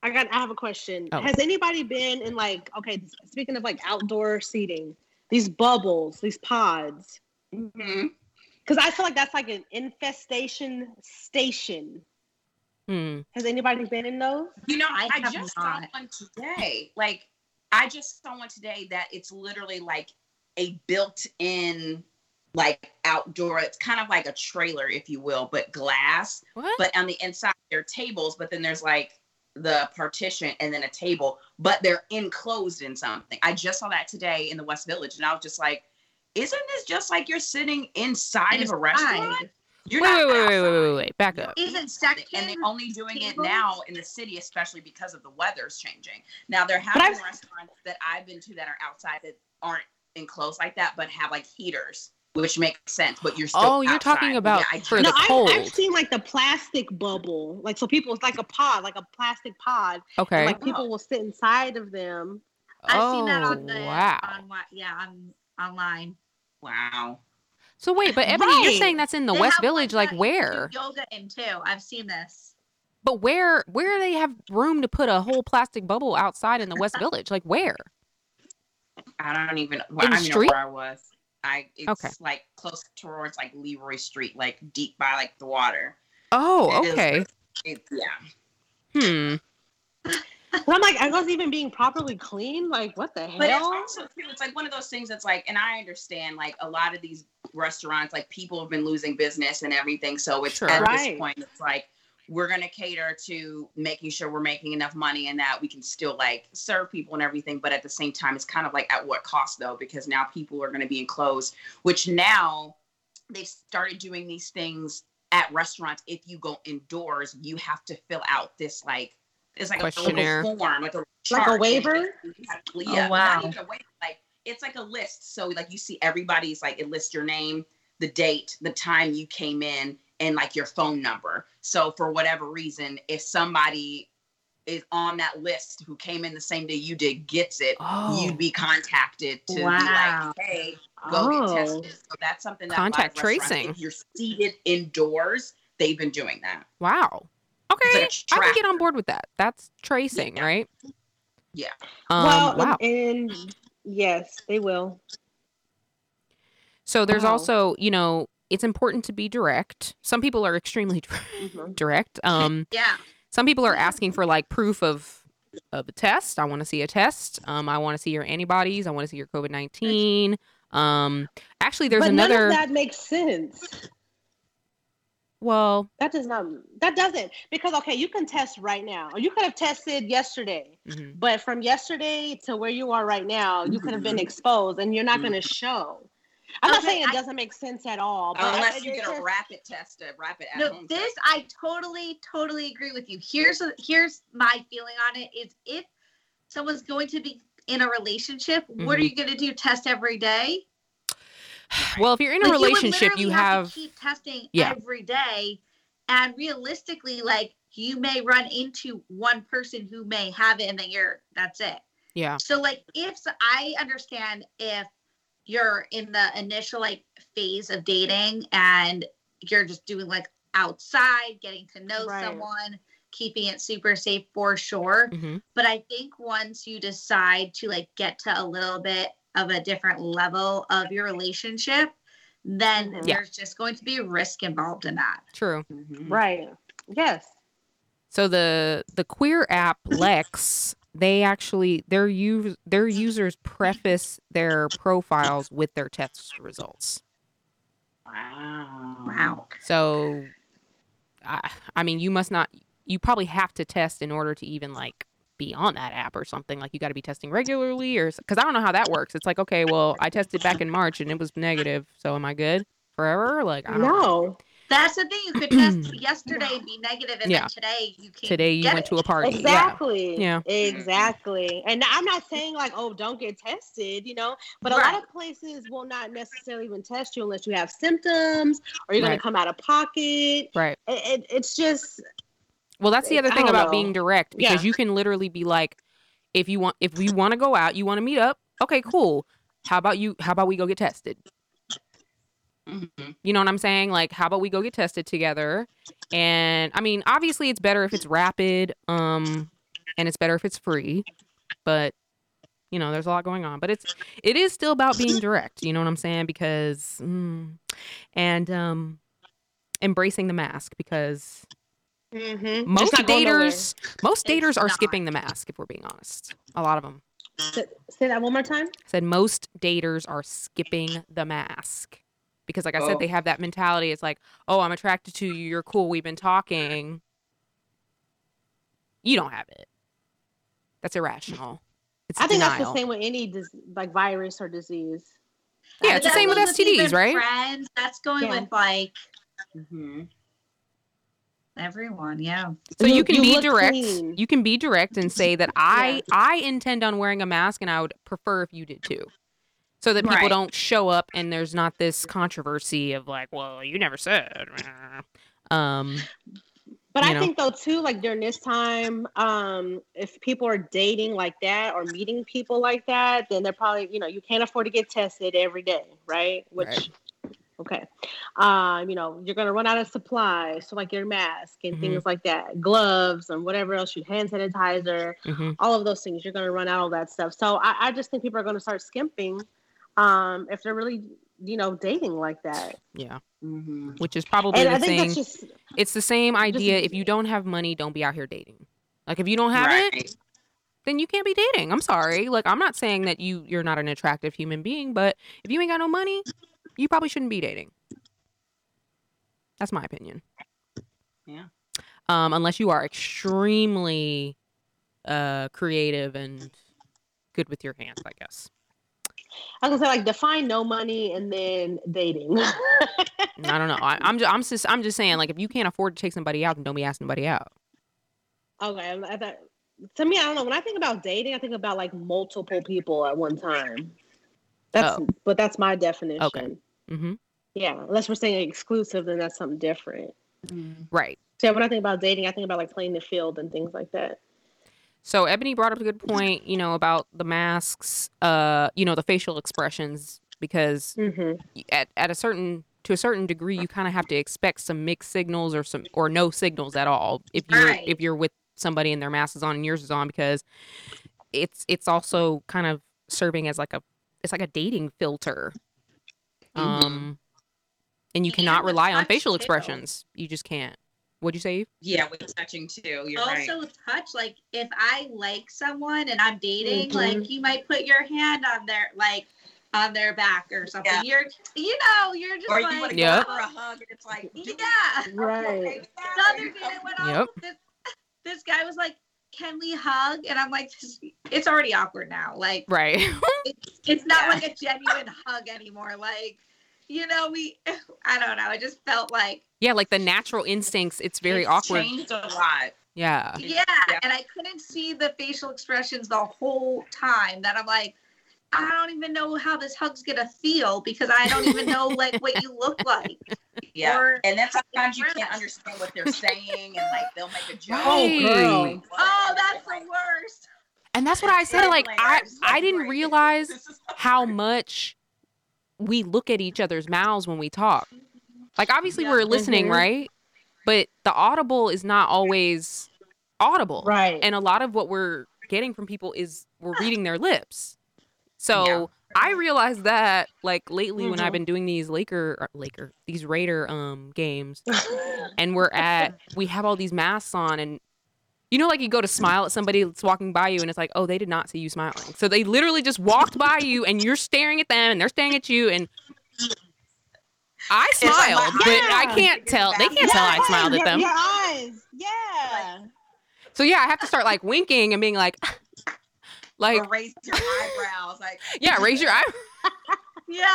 I got. I have a question. Oh. Has anybody been in like? Okay, speaking of like outdoor seating, these bubbles, these pods, Mhm. Because I feel like that's like an infestation station. hmm. Has anybody been in those? You know, I I, have just not. saw one today. Like, I just saw one today that it's literally like a built-in, like outdoor. It's kind of like a trailer, if you will, but glass. what But on the inside, there are tables. But then there's like the partition and then a table. But they're enclosed in something. I just saw that today in the West Village, and I was just like, "Isn't this just like you're sitting inside of a restaurant? You're wait, not wait, wait, wait, wait, wait, wait, back up. Isn't second and they're only doing it now in the city, especially because of the weather's changing. Now there have But been I've- restaurants that I've been to that are outside that aren't enclosed like that, but have like heaters, which makes sense. But you're still Oh, you're outside. talking about I for do- the no, I've, cold. I've seen like the plastic bubble, like so people. It's like a pod, like a plastic pod. okay And, like people will sit inside of them. I've oh seen that on the oh, wow on yeah on online. Wow. So wait, but Ebony, you're saying that's in the They West Village, like where? Yoga in too. I've seen this. But where where they have room to put a whole plastic bubble outside in the West Village? Like where? I don't even. In Well, the I street? where I was. I it's Okay. like close towards like Leroy Street, like deep by like the water. Oh, It is- okay. It, yeah. Hmm. But I'm like, I wasn't even being properly cleaned. Like, what the hell? But it's hell? also too, it's like one of those things that's like, and I understand like a lot of these restaurants, like people have been losing business and everything. So it's Sure. at Right. this point, it's like we're gonna cater to making sure we're making enough money and that we can still like serve people and everything. But at the same time, it's kind of like at what cost though, because now people are gonna be enclosed, which now they've started doing these things at restaurants. If you go indoors, you have to fill out this like it's like Questionnaire. a little form, like a Like a waiver? you have to- yeah, wow. not even a waiver, like it's like a list. So like you see everybody's like it lists your name, the date, the time you came in, and like your phone number. So for whatever reason, if somebody is on that list who came in the same day you did gets it, Oh. you'd be contacted to Wow. be like, hey, go get Oh. tested. So that's something that a lot of Contact tracing. If you're seated indoors, they've been doing that. Wow. Okay, like a I can get on board with that. That's tracing, Yeah. right? Yeah. Um, well, wow. and, and yes, they will. So there's Wow. also, you know, it's important to be direct. Some people are extremely Mhm. direct. Um, Yeah. some people are asking for like proof of of a test. I want to see a test. Um, I want to see your antibodies. I want to see your COVID nineteen. Um, actually, there's but another. none of that makes sense. Well, That does not. That doesn't because okay, you can test right now, or you could have tested yesterday. mhm. But from yesterday to where you are right now, you could have been exposed, and you're not going to show. I'm not saying it I- doesn't make sense at all. But Unless if you get a rapid test, a rapid at No, home this test. I totally, totally agree with you. Here's a, here's my feeling on it: is if someone's going to be in a relationship, what are Mhm. you going to do? Test every day? Well, if you're in a Like, you relationship, you, literally have. to keep testing Yeah. every day, and realistically, like you may run into one person who may have it, and then you're that's it. yeah. So like if I understand if you're in the initial like phase of dating and you're just doing like outside, getting to know Right. someone, keeping it super safe for sure. hmm But I think once you decide to like get to a little bit of a different level of your relationship, then Mhm. Yeah. there's just going to be risk involved in that. True. Mhm. right. Yes. So the the queer app Lex, they actually their use their users preface their profiles with their test results. Wow. Wow. So, I, I mean, you must not. You probably have to test in order to even like be on that app or something. Like you got to be testing regularly, or because I don't know how that works. It's like, okay, well, I tested back in March and it was negative, so am I good forever? Like, I don't know. No. That's the thing. You could test yesterday and be negative, and Yeah. then today you can't. Today you went it. to a party. Exactly. Yeah. Exactly. And I'm not saying like, oh, don't get tested, you know, but a lot of places will not necessarily even test you unless you have symptoms or you're going to come out of pocket. It, Right. it, it's just, Well, that's the other thing about know. being direct because Yeah. you can literally be like, if you want, if we want to go out, you want to meet up. Okay, cool. How about you? How about we go get tested? Mhm. You know what I'm saying? Like, how about we go get tested together? And I mean, obviously, it's better if it's rapid, um, and it's better if it's free. But you know, there's a lot going on. But it's it is still about being direct. You know what I'm saying? Because mm, and um, embracing the mask because mhm. most It's not daters most It's daters are not. skipping the mask. If we're being honest, a lot of them Say, say that one more time. said most daters are skipping the mask because like i said Oh. they have that mentality it's like oh i'm attracted to you you're cool we've been talking you don't have it that's irrational it's I think denial. that's the same with any dis- like virus or disease. Yeah, it's the same with STDs, even right? Friends. That's going Yeah. with like Mhm. Everyone. Yeah. so You- you can you be direct clean. you can be direct and say that i i intend on wearing a mask and i would prefer if you did too so that people Right. don't show up and there's not this controversy of like well you never said um But you I know? think though too, like during this time, um, if people are dating like that or meeting people like that, then they're probably, you know, you can't afford to get tested every day, right? Which Right. Okay. Um, you know, you're gonna run out of supplies, so like your mask and Mhm. things like that, gloves and whatever else, your hand sanitizer, mhm. all of those things, you're gonna run out of that stuff. So I, I just think people are gonna start skimping um if they're really, you know, dating like that. yeah Mhm. which is probably And the I think thing that's just it's the same idea just- if you don't have money don't be out here dating like if you don't have it then you can't be dating i'm sorry like i'm not saying that you you're not an attractive human being but if you ain't got no money you probably shouldn't be dating that's my opinion Yeah. um unless you are extremely uh creative and good with your hands i guess I was gonna say like define no money and then dating. i don't know I, i'm just i'm just i'm just saying like if you can't afford to take somebody out then don't be asking somebody out okay, I- I thought- to me, I don't know. When I think about dating, I think about like multiple people at one time. That's Oh. but that's my definition. Mm-hmm Yeah, unless we're saying exclusive, then that's something different. Mhm. right So when I think about dating, I think about like playing the field and things like that. So Ebony brought up a good point, you know, about the masks, uh, you know, the facial expressions, because Mm-hmm. at, at a certain to a certain degree you kind of have to expect some mixed signals or some or no signals at all if you're Right. if you're with somebody and their mask is on and yours is on because it's it's also kind of serving as like a it's like a dating filter Mhm. um and you And cannot rely on facial too. expressions you just can't what'd you say Yeah, with touching too. You're right. also touch like if i like someone and i'm dating Mhm. like you might put your hand on their like on their back or something Yeah. you're you know you're just Or you like want to Yep. go for a hug and it's like, yeah Right. the other day I went Yep. with this, this guy was like can we hug and i'm like it's already awkward now like right it's, it's not Yeah. like a genuine hug anymore like you know we i don't know it just felt like yeah like the natural instincts it's very It's awkward Changed a lot. yeah yeah, Yeah. and i couldn't see the facial expressions the whole time that i'm like i don't even know how this hug's gonna feel because i don't even know like what you look like Yeah. Or- and then sometimes you can't understand what they're saying and like they'll make a joke. Right. girl. oh that's the worst and that's what i said like i i didn't realize how much we look at each other's mouths when we talk. Like obviously Yeah. we're listening, Mhm. right? But the audible is not always audible. Right. And a lot of what we're getting from people is we're reading their lips. So Yeah. I realized that like lately when I've Mhm. been doing these Laker Laker these Raider um games and we're at we have all these masks on and you know like you go to smile at somebody that's walking by you and it's like oh they did not see you smiling so they literally just walked by you and you're staring at them and they're staring at you and I like smiled but I can't tell they can't tell I smiled at them Your eyes. Yeah. so yeah I have to start like winking and being like like or raise your eyebrows. Like yeah raise your eye yeah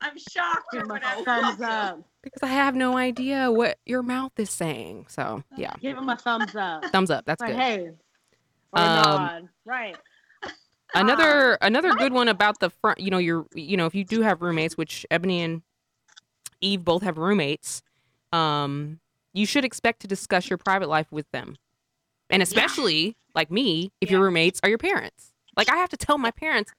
i'm shocked or Give him thumbs up. because I have no idea what your mouth is saying so yeah Give him a thumbs up. thumbs up that's Like, good hey. Or Um, nod. Right. another another good one about the front you know you're you know if you do have roommates which ebony and eve both have roommates um you should expect to discuss your private life with them and especially like me if your roommates are your parents like i have to tell my parents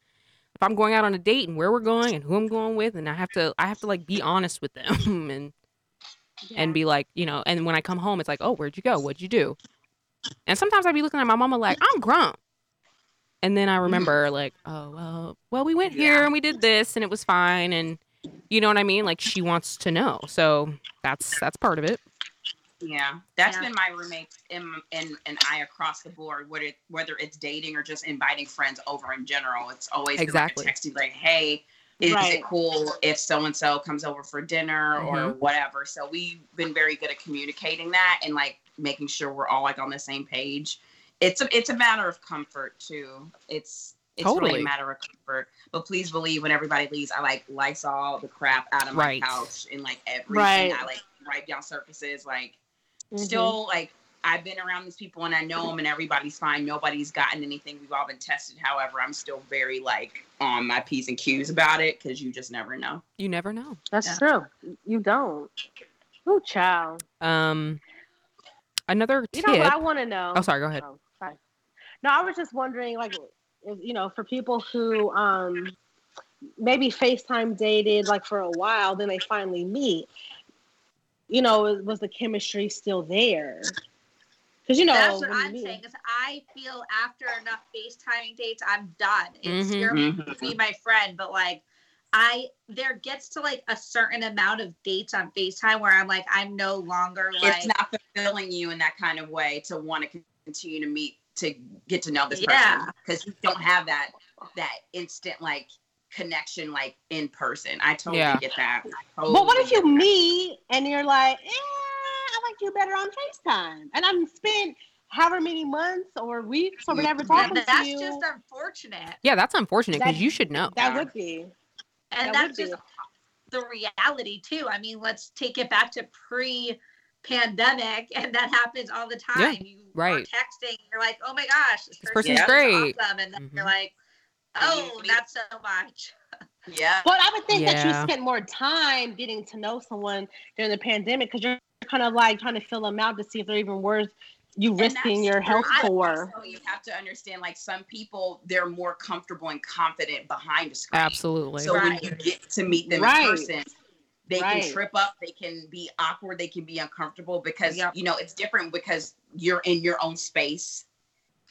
if i'm going out on a date and where we're going and who i'm going with and i have to i have to like be honest with them and and be like you know and when i come home it's like oh where'd you go what'd you do and sometimes i'd be looking at my mama like i'm grown and then I mm-hmm. remember like, oh well, well we went here Yeah. and we did this and it was fine and you know what I mean? Like she wants to know. So that's that's part of it. Yeah, that's Yeah. been my roommates and, and and I across the board. Whether it, whether it's dating or just inviting friends over in general, it's always Exactly. like texting like, "Hey, is Right. it cool if so and so comes over for dinner or Mhm. whatever?" So we've been very good at communicating that and like making sure we're all like on the same page. It's a it's a matter of comfort too. It's it's really a matter of comfort. But please believe when everybody leaves, I like Lysol the crap out of my Right. couch and like everything. Right. I like wipe down surfaces like Mhm. still like I've been around these people and I know them and everybody's fine. Nobody's gotten anything. We've all been tested. However, I'm still very like on my P's and Q's about it because you just never know. You never know. That's Yeah. true. You don't. Oh, child. Um another You know what I want to know? oh sorry, go ahead. Oh, sorry. No, I was just wondering, like, if, you know, for people who um maybe FaceTime dated like for a while, then they finally meet. You know, was- was the chemistry still there? Because you know, That's what I'm meet- saying. Is I feel after enough FaceTiming dates, I'm done. It's Mhm. you're Mhm. be my friend, but like I there gets to like a certain amount of dates on FaceTime where I'm like I'm no longer like It's not fulfilling you in that kind of way to want to continue to meet to get to know this Yeah. person because you don't have that that instant like connection like in person. I totally Yeah. get that. I But what if you that. meet and you're like, eh, I like you better on FaceTime, and I'm spent however many months or weeks or whatever talking that, to that's you? just unfortunate. Yeah, that's unfortunate because That- you should know. that Yeah. would be. And That that's would just the reality too. I mean, let's take it back to pre pandemic and that happens all the time. You are right. texting, you're like, oh my gosh, this, person's great. Awesome. And then Mhm. you're like, And oh, you not so much. Yeah. But I would think that you Yeah. spent more time getting to know someone during the pandemic because you're kind of like trying to fill them out to see if they're even worth you risking your health I- for. also, you have to understand, like some people, they're more comfortable and confident behind a screen. Absolutely. So when you get to meet them Right. in person, they Right. can trip up, they can be awkward, they can be uncomfortable because Yep. you know it's different because you're in your own space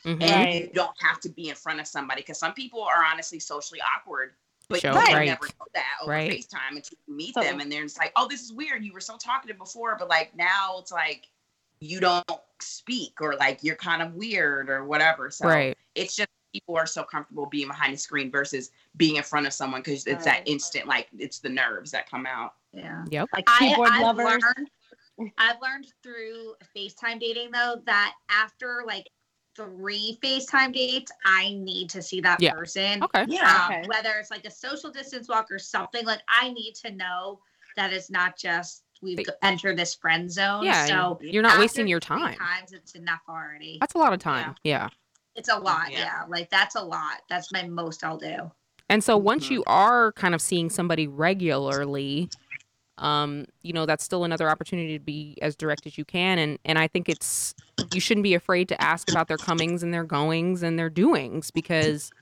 Mhm. and you don't have to be in front of somebody because some people are honestly socially awkward. But Sure, you Right. never know that over Right. FaceTime until you meet So- them and they're just like, oh, this is weird. You were so talkative before, but like now it's like you don't speak or like you're kind of weird or whatever. So Right. it's just people are so comfortable being behind the screen versus being in front of someone because it's that instant like it's the nerves that come out Yeah. Yep. Like I, keyboard I've lovers. learned I've learned through FaceTime dating though that after like three FaceTime dates, I need to see that Yeah. person. Okay. yeah Um, Okay. Whether it's like a social distance walk or something, like I need to know that it's not just we've But- entered this friend zone. Yeah. So you're not wasting your time. Times it's enough already. That's a lot of time. Yeah. It's a lot. Yeah. Yeah. Like that's a lot. That's my most I'll do. And so once Mhm. you are kind of seeing somebody regularly, um, you know, that's still another opportunity to be as direct as you can. And and I think it's you shouldn't be afraid to ask about their comings and their goings and their doings because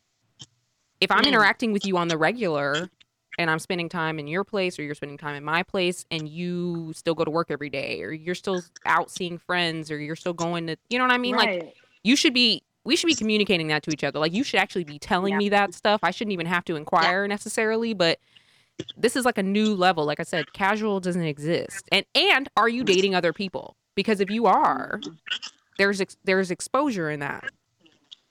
if I'm Mm. interacting with you on the regular and I'm spending time in your place or you're spending time in my place and you still go to work every day or you're still out seeing friends or you're still going to you know what I mean? Like you should be we should be communicating that to each other like you should actually be telling Yeah. me that stuff i shouldn't even have to inquire necessarily but this is like a new level like i said casual doesn't exist and and are you dating other people because if you are there's ex- there's exposure in that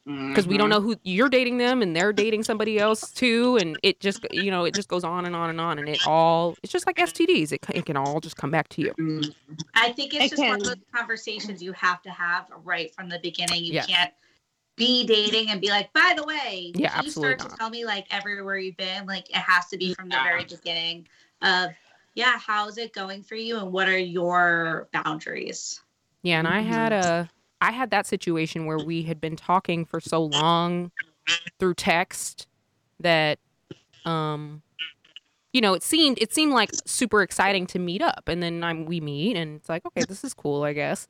because we don't Mhm. know who you're dating them and they're dating somebody else too and it just you know it just goes on and on and on and it all it's just like stds it, it can all just come back to you Mhm. I think it's It just one of those conversations you have to have right from the beginning. You Yes. can't be dating and be like, by the way, Yeah, can you start not. to tell me like everywhere you've been? Like it has to be from the very beginning of yeah, how's it going for you and what are your boundaries? Yeah, and I had a I had that situation where we had been talking for so long through text that um you know, it seemed it seemed like super exciting to meet up and then I'm we meet and it's like, okay, this is cool, I guess.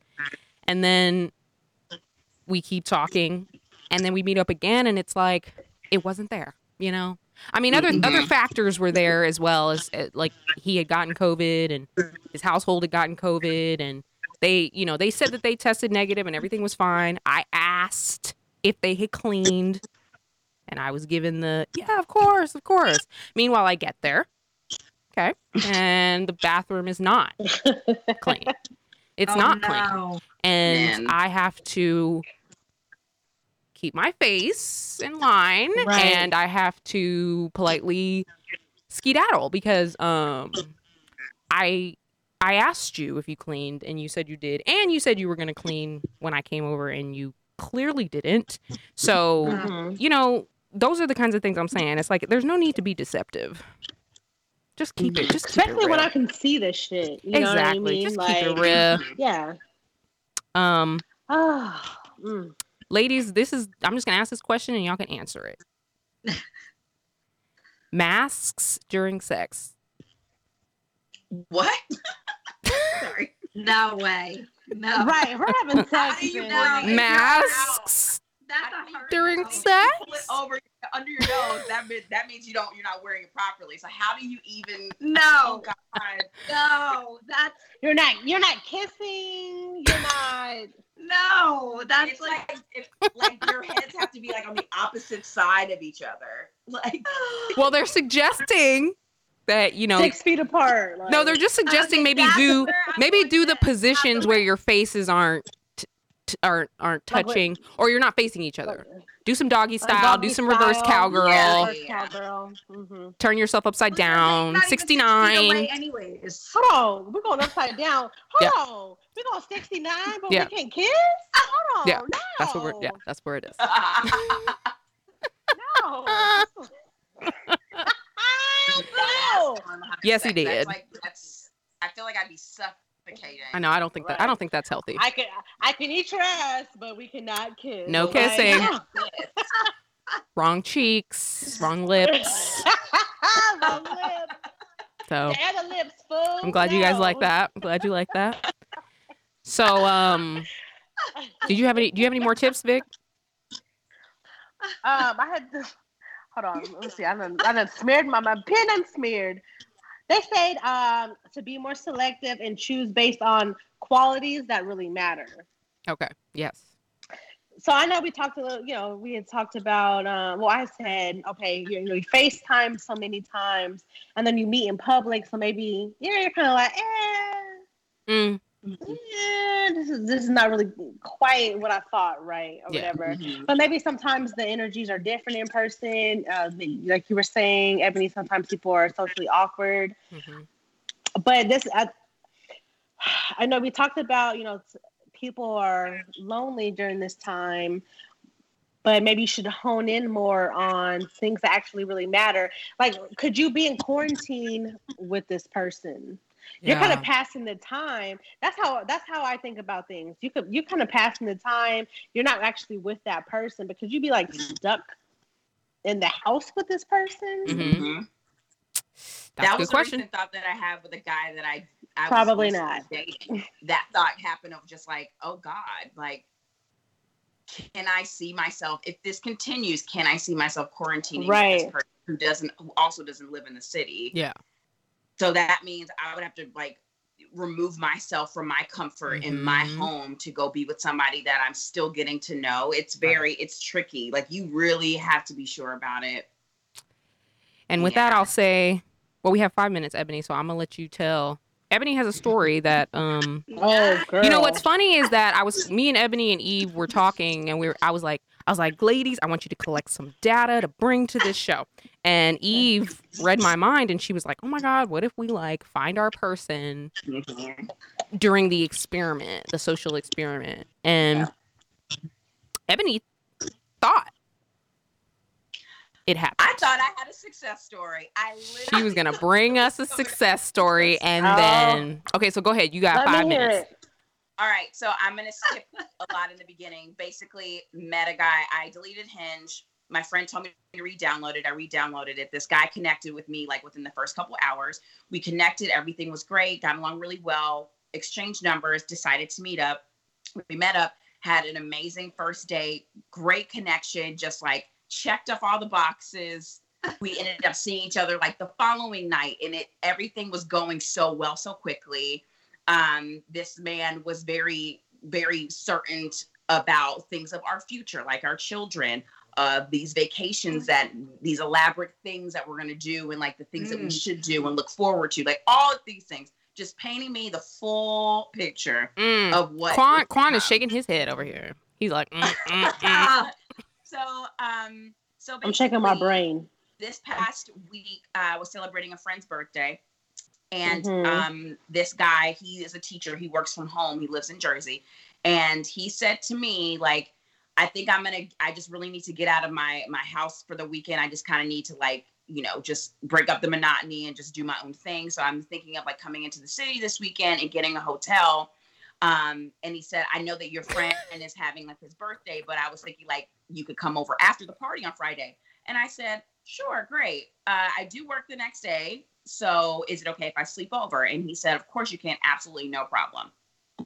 And then we keep talking and then we meet up again and it's like it wasn't there, you know? I mean, other other Mhm. factors were there as well as uh, like he had gotten COVID and his household had gotten COVID and they, you know, they said that they tested negative and everything was fine. I asked if they had cleaned and I was given the, yeah, of course, of course. Meanwhile, I get there. Okay. And the bathroom is not clean. It's Oh, not clean and Man. I have to keep my face in line Right. and I have to politely skedaddle because um I I asked you if you cleaned and you said you did and you said you were going to clean when I came over and you clearly didn't. So, Mhm. you know, those are the kinds of things I'm saying. It's like there's no need to be deceptive. Just keep it just keep Especially it when. I can see this shit. You know what I exactly. mean? Just like, keep it real. yeah. Um Ah, mm. Ladies, this is I'm just gonna ask this question and y'all can answer it. Masks during sex. what sorry No way. No. Right, we're having How sex. do you know? Masks That's How a you during no. sex. pull it over under your nose that means that means you don't you're not wearing it properly so how do you even oh No, god no, that's You're not. You're not kissing. You're not. No, that's it's like, like it's like your heads have to be like on the opposite side of each other like Well, they're suggesting that you know. six feet apart. Like, No, they're just suggesting Okay, maybe do maybe do the next. positions where your faces aren't t- t- aren't aren't touching or you're not facing each other. Do some doggy style. doggy do some reverse cowgirl. Yeah. Reverse cowgirl. Mm-hmm. Turn yourself upside Well, down. not even six Sixty feet nine. away Anyways. Hold on, we're going upside down. Hold on, we're going sixty nine, but Yeah. we can't kiss. Hold on, Yeah, no. That's what we're. Yeah, that's where it is. No. no. Yes, he That's did. like that's I feel like I'd be suffocating. I know. I don't think that. I don't think that's healthy. I can I can eat your ass, but we cannot kiss. No Like- kissing. Wrong cheeks. Wrong lips. My lip. So And the lips, fool. I'm glad you guys like that. I'm glad you like that. So um Did you have any? Do you have any more tips, Vic? Um, I had to hold on. Let me see. I done, I done smeared my my pen and smeared. They said um to be more selective and choose based on qualities that really matter. Okay. Yes. So I know we talked a little, you know, we had talked about, um, well, I said, okay, you, know, you FaceTime so many times and then you meet in public. So maybe, you know, you're kind of like, eh, Mm, eh, this is, this is not really quite what I thought, right? Or Yeah. whatever. Mhm. But maybe sometimes the energies are different in person. Uh, like you were saying, Ebony, sometimes people are socially awkward. mhm. But this, I, I know we talked about, you know, people are lonely during this time, but maybe you should hone in more on things that actually really matter. Like, could you be in quarantine with this person? You're kind of passing the time. That's how that's how I think about things. You could you're kind of passing the time. You're not actually with that person because you'd be like stuck in the house with this person. Mhm. Mhm. That's that a was good question. a recent thought that I have with a guy that I, I Probably was not. dating. That thought happened of just like, oh God, like, can I see myself if this continues? Can I see myself quarantining Right. this person who doesn't, who also doesn't live in the city? Yeah. So that means I would have to like remove myself from my comfort in my Mhm. home to go be with somebody that I'm still getting to know. It's very, it's tricky. Like you really have to be sure about it. And with Yeah. that, I'll say, well, we have five minutes, Ebony, so I'm gonna let you tell. Ebony has a story that um Oh, girl. You know what's funny is that I was me and Ebony and Eve were talking and we were I was like I was like, ladies, I want you to collect some data to bring to this show. And Eve read my mind and she was like, Oh my God, what if we like find our person Mhm. during the experiment, the social experiment? And Ebony thought it happened. I thought I had a success story. I literally she was gonna bring us a success story and Oh. then okay, so go ahead. You got Let five minutes. it. All right, so I'm gonna skip a lot in the beginning. Basically, met a guy. I deleted Hinge. My friend told me to re-download it. I re-downloaded it. This guy connected with me like within the first couple hours. We connected. Everything was great. Got along really well. Exchanged numbers. Decided to meet up. We met up. Had an amazing first date. Great connection. Just like checked off all the boxes. We ended up seeing each other like the following night, and it everything was going so well so quickly um, this man was very, very certain about things of our future, like our children, uh, these vacations that these elaborate things that we're going to do, and like the things that we Mm. should do and look forward to, like all of these things, just painting me the full picture Mm. of what. Quan Quan is shaking his head over here. He's like, mm, mm, mm. So, um, so I'm checking my brain. this past week uh, I was celebrating a friend's birthday and Mhm. um, this guy he is a teacher he works from home he lives in jersey and he said to me like i think i'm gonna i just really need to get out of my my house for the weekend i just kind of need to like you know just break up the monotony and just do my own thing so i'm thinking of like coming into the city this weekend and getting a hotel um, and he said i know that your friend is having like his birthday but i was thinking like you could come over after the party on friday and I said, sure, great. Uh, I do work the next day. So is it okay if I sleep over? And he said, of course you can. Absolutely no problem.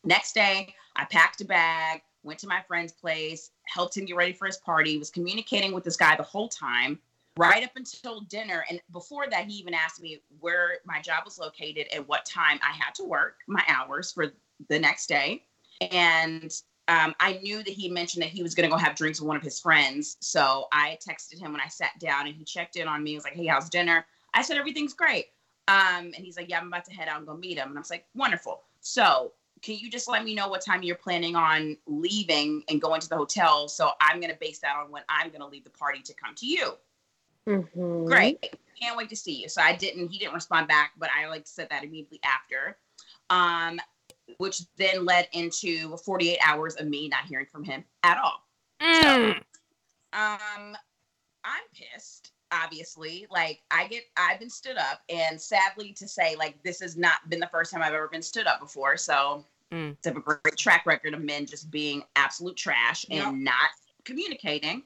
Next day, I packed a bag, went to my friend's place, helped him get ready for his party, was communicating with this guy the whole time, right up until dinner. And before that, he even asked me where my job was located and what time I had to work, my hours for the next day. And um, I knew that he mentioned that he was going to go have drinks with one of his friends. So I texted him when I sat down and he checked in on me. He was like, Hey, how's dinner? I said, Everything's great. Um, and he's like, Yeah, I'm about to head out and go meet him. And I was like, Wonderful. So can you just let me know what time you're planning on leaving and going to the hotel? So I'm going to base that on when I'm going to leave the party to come to you. Mhm. Great. Can't wait to see you. So I didn't, he didn't respond back, but I like said that immediately after. Um, which then led into 48 hours of me not hearing from him at all. Mm. Um, I'm pissed, obviously. Like I get I've been stood up and sadly to say, like, this has not been the first time I've ever been stood up before. So Mm. it's a great track record of men just being absolute trash and not communicating.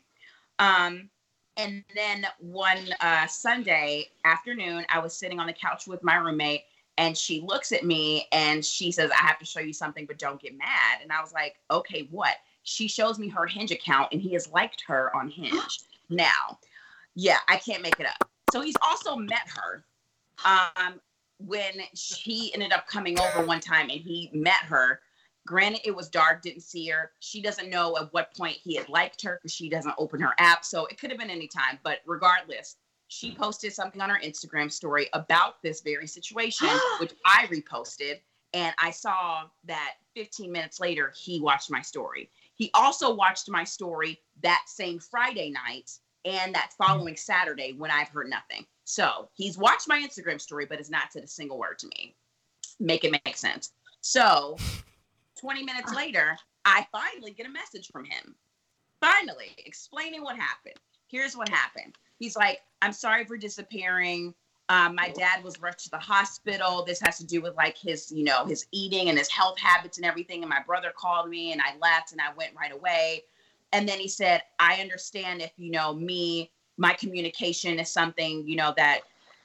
Um, and then one uh, Sunday afternoon, I was sitting on the couch with my roommate, and she looks at me and she says, "I have to show you something, but don't get mad." And I was like, "Okay, what?" she shows me her Hinge account and he has liked her on Hinge. now, yeah, I can't make it up. So he's also met her. Um, when she ended up coming over one time and he met her. Granted, it was dark, didn't see her. She doesn't know at what point he had liked her because she doesn't open her app. So it could have been any time. But regardless, she posted something on her Instagram story about this very situation, which I reposted. And I saw that 15 minutes later, he watched my story. He also watched my story that same Friday night and that following Saturday when I've heard nothing. So he's watched my Instagram story, but has not said a single word to me. Make it make sense. So 20 minutes later, I finally get a message from him. Finally, explaining what happened. Here's what happened. He's like, I'm sorry for disappearing. Um, my dad was rushed to the hospital. This has to do with like his, you know, his eating and his health habits and everything. And my brother called me and I left and I went right away. And then he said, I understand if, you know, me, my communication is something, you know, that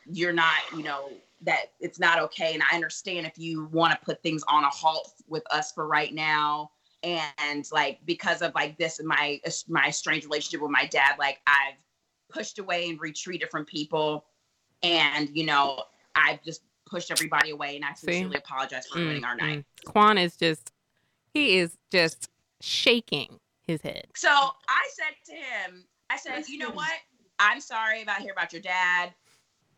you're not, you know, that it's not okay. And I understand if you want to put things on a halt with us for right now. And like because of like this my my strange relationship with my dad, like I've pushed away and retreated from people. And, you know, I've just pushed everybody away and I See? sincerely apologize for ruining our mm-hmm. night. Quan is just, he is just shaking his head. So I said to him, I said, you know what? I'm sorry about hear about your dad.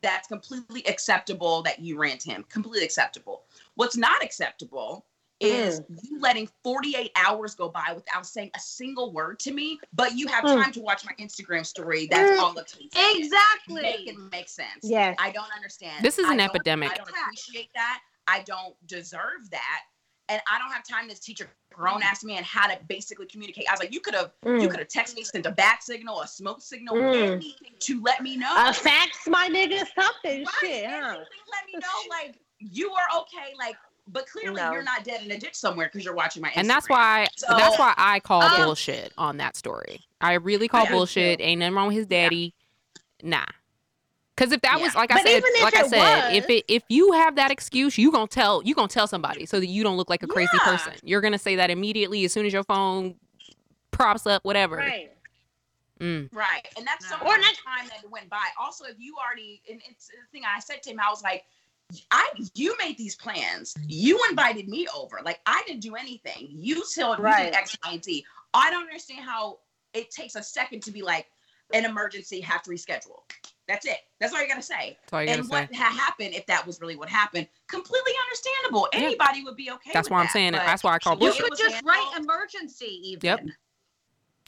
That's completely acceptable that you rant him. Completely acceptable. What's not acceptable is you letting 48 hours go by without saying a single word to me, but you have Mm. time to watch my Instagram story. That's all it takes. Exactly. Make Exactly. it make sense. Yes. I don't understand. This is an don't- epidemic. I don't appreciate that. I don't deserve that. And I don't have time to teach a grown ass man how to basically communicate. I was like, you could have you Mm. could have texted me, sent a back signal, a smoke signal, Mm. anything to let me know. A fax, my nigga, something. Right, Shit, huh? anything let me know, like you are okay. Like, but clearly No. you're not dead in a ditch somewhere because you're watching my Instagram. And that's why So- that's why I call Um, bullshit on that story. I really call Yeah. bullshit. Ain't nothing wrong with his Yeah. daddy. Nah. Cause if that was Yeah. like I But said, like I it said, if it if you have that excuse, you gonna tell you gonna tell somebody so that you don't look like a crazy Yeah. person. You're gonna say that immediately as soon as your phone props up, whatever. Right. Mm. Right. And that's No. so Or much not- time that went by. Also, if you already, and it's the thing I said to him, I was like, I, you made these plans. You invited me over. Like I didn't do anything. You told me Right. X, Y, and Z. I don't understand how it takes a second to be like an emergency, have to reschedule. That's it. That's all you gotta say. That's all you gotta and say. what ha- happened, if that was really what happened, completely understandable. Yeah. Anybody would be okay. That's with why I'm that, saying it. That's why I call the way You could just write emergency even. Yep.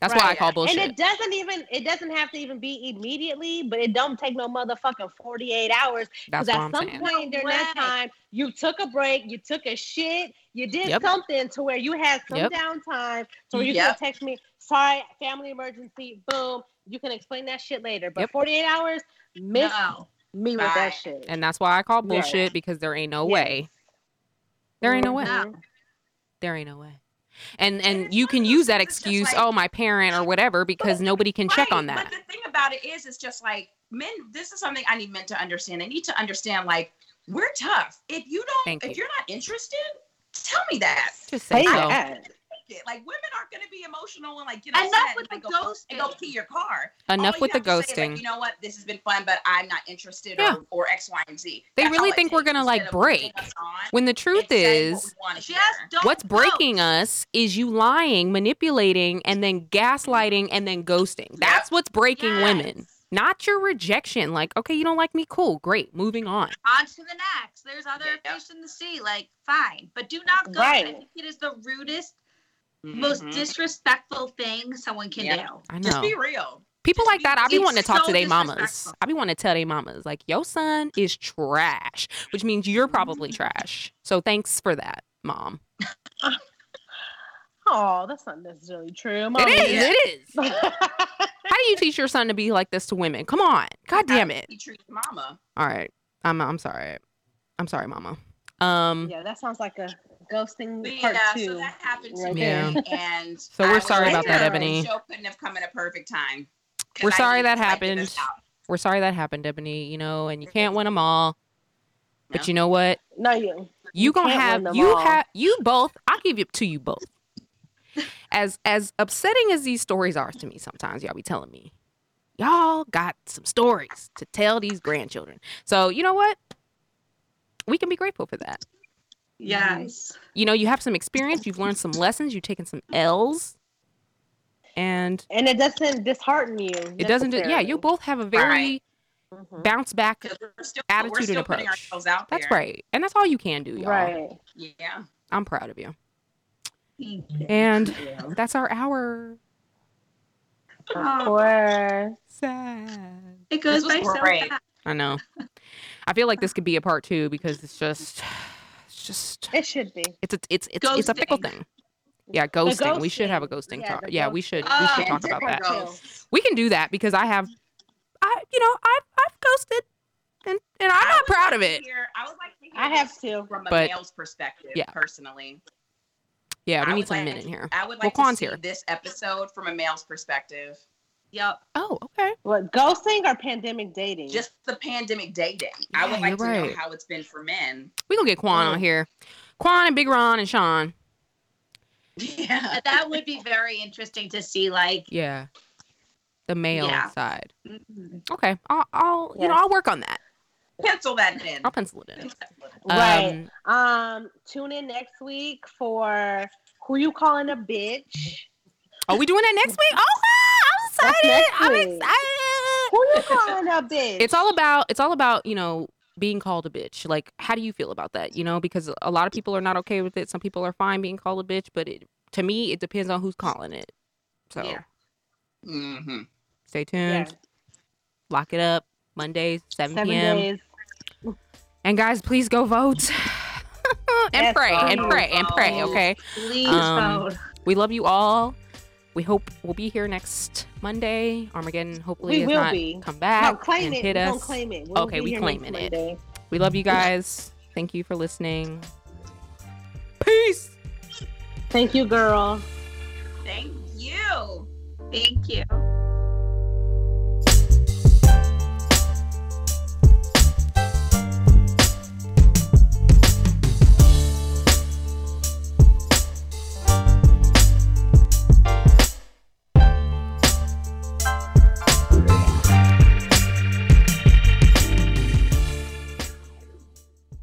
That's why I call bullshit. And it doesn't even it doesn't have to even be immediately, but it don't take no motherfucking 48 hours. That's Because what at I'm some saying. point during that time, you took a break, you took a shit, you did Yep. something to where you had some Yep. downtime. So mm, you Yep. can text me, sorry, family emergency, boom. You can explain that shit later. But Yep. 48 hours, miss No. me with Right. that shit. And that's why I call Right. bullshit because there ain't no Yes. way. There ain't no way. Mhm. No. There ain't no way. And And and you can use that things, it's just excuse, like- oh my parent or whatever, because nobody can check on that. But the thing about it is, it's just like men. This is something I need men to understand. They need to understand, like we're tough. If you don't, Thank if you. you're not interested, tell me that. Just say Say so. That. Like women aren't going to be emotional and like get Enough upset with and, the like, go, and go ghosting. pee your car. Enough All with you the have to say like, ghosting. you know what? This has been fun, but I'm not interested, Yeah. or, or X, Y, and Z. They That's really think we're gonna, like, instead of leading break. When the truth is, saying what is, we wanna Just hear. don't what's breaking us is you lying, manipulating, and then gaslighting and then ghosting. That's what's breaking Yes. women. Not your rejection. Like, okay, you don't like me, cool, great, moving on. On to the next. There's other Yeah. fish in the sea. Like, fine. But do not go. Right. I think it is the rudest, most Mhm. disrespectful thing someone can Yeah. do. I Just know. be real. People Just like be- that, I be wanting to talk so to their mamas. disrespectful. I be wanting to tell their mamas, like, your son is trash, which means you're probably trash. So thanks for that, mom. Oh, that's not necessarily true. It Mommy. is. It is. How do you teach your son to be like this to women? Come on. God damn it. He treats mama. All right. I'm I'm sorry. I'm sorry, mama. Um yeah, that sounds like a ghosting But part yeah, two. so that happened to right me, there. and So we're I sorry about that, the Ebony. Show couldn't have come at a perfect time. We're sorry needed that to, like, get this happened. we're sorry that happened, Ebony, you know, and you can't win them all. But No. you know what? no, you. You You gonna can't have you all. have you both. I'll give it to you both. as as upsetting as these stories are to me sometimes y'all be telling me y'all got some stories to tell these grandchildren so you know what we can be grateful for that Yes. you know you have some experience you've learned some lessons you've taken some l's and And it doesn't dishearten you. it doesn't do, yeah you both have a very Right. Mhm. bounce back we're still, Attitude we're and still putting approach. ourselves out there. that's right and that's all you can do y'all Right. Yeah. i'm proud of you you. and Yeah. that's our hour Of Oh, course. sad it goes by so fast. i know i feel like this could be a part two because it's just it's just It should be. it's a it's it's, it's a fickle thing yeah ghosting. we should have a ghosting. ghosting Yeah, talk yeah we ghosting. should we Oh, should talk about that. Ghosts. we can do that because i have i you know i've i've ghosted and and i'm not proud like of it hear- I would like to hear I have this to. from a But- male's perspective, Yeah. personally. yeah we I need some like men in here I would Well, like Quan's to see here. this episode from a male's perspective. Yep. oh okay What ghosting or pandemic dating? Just the pandemic dating. I would like to right. know how it's been for men. we gonna get quan on Mm. here quan and big ron and sean Yeah. That would be very interesting to see. Like, yeah the male Yeah. side mhm. okay i'll, I'll you know i'll work on that Pencil that in. i'll pencil it in right. um, Um, tune in next week for who you calling a bitch. are we doing that next week oh wow, i'm That's excited. I'm excited. Who you calling a bitch? it's all about it's all about you know being called a bitch. Like how do you feel about that you know? Because a lot of people are not okay with it. Some people are fine being called a bitch but it, to me it depends on who's calling it. So Yeah. hmm stay tuned. Yeah. lock it up. Mondays 7, seven p.m days. and guys please go vote. And Yes, pray and vote. pray and pray okay? Please Um, vote. we love you all we hope we'll be here next monday armageddon hopefully We will not be. come No, back claim and it. hit we us claim it. We'll Okay, be we here claiming next it. Monday. we love you guys thank you for listening peace Thank you, girl. Thank you. Thank you.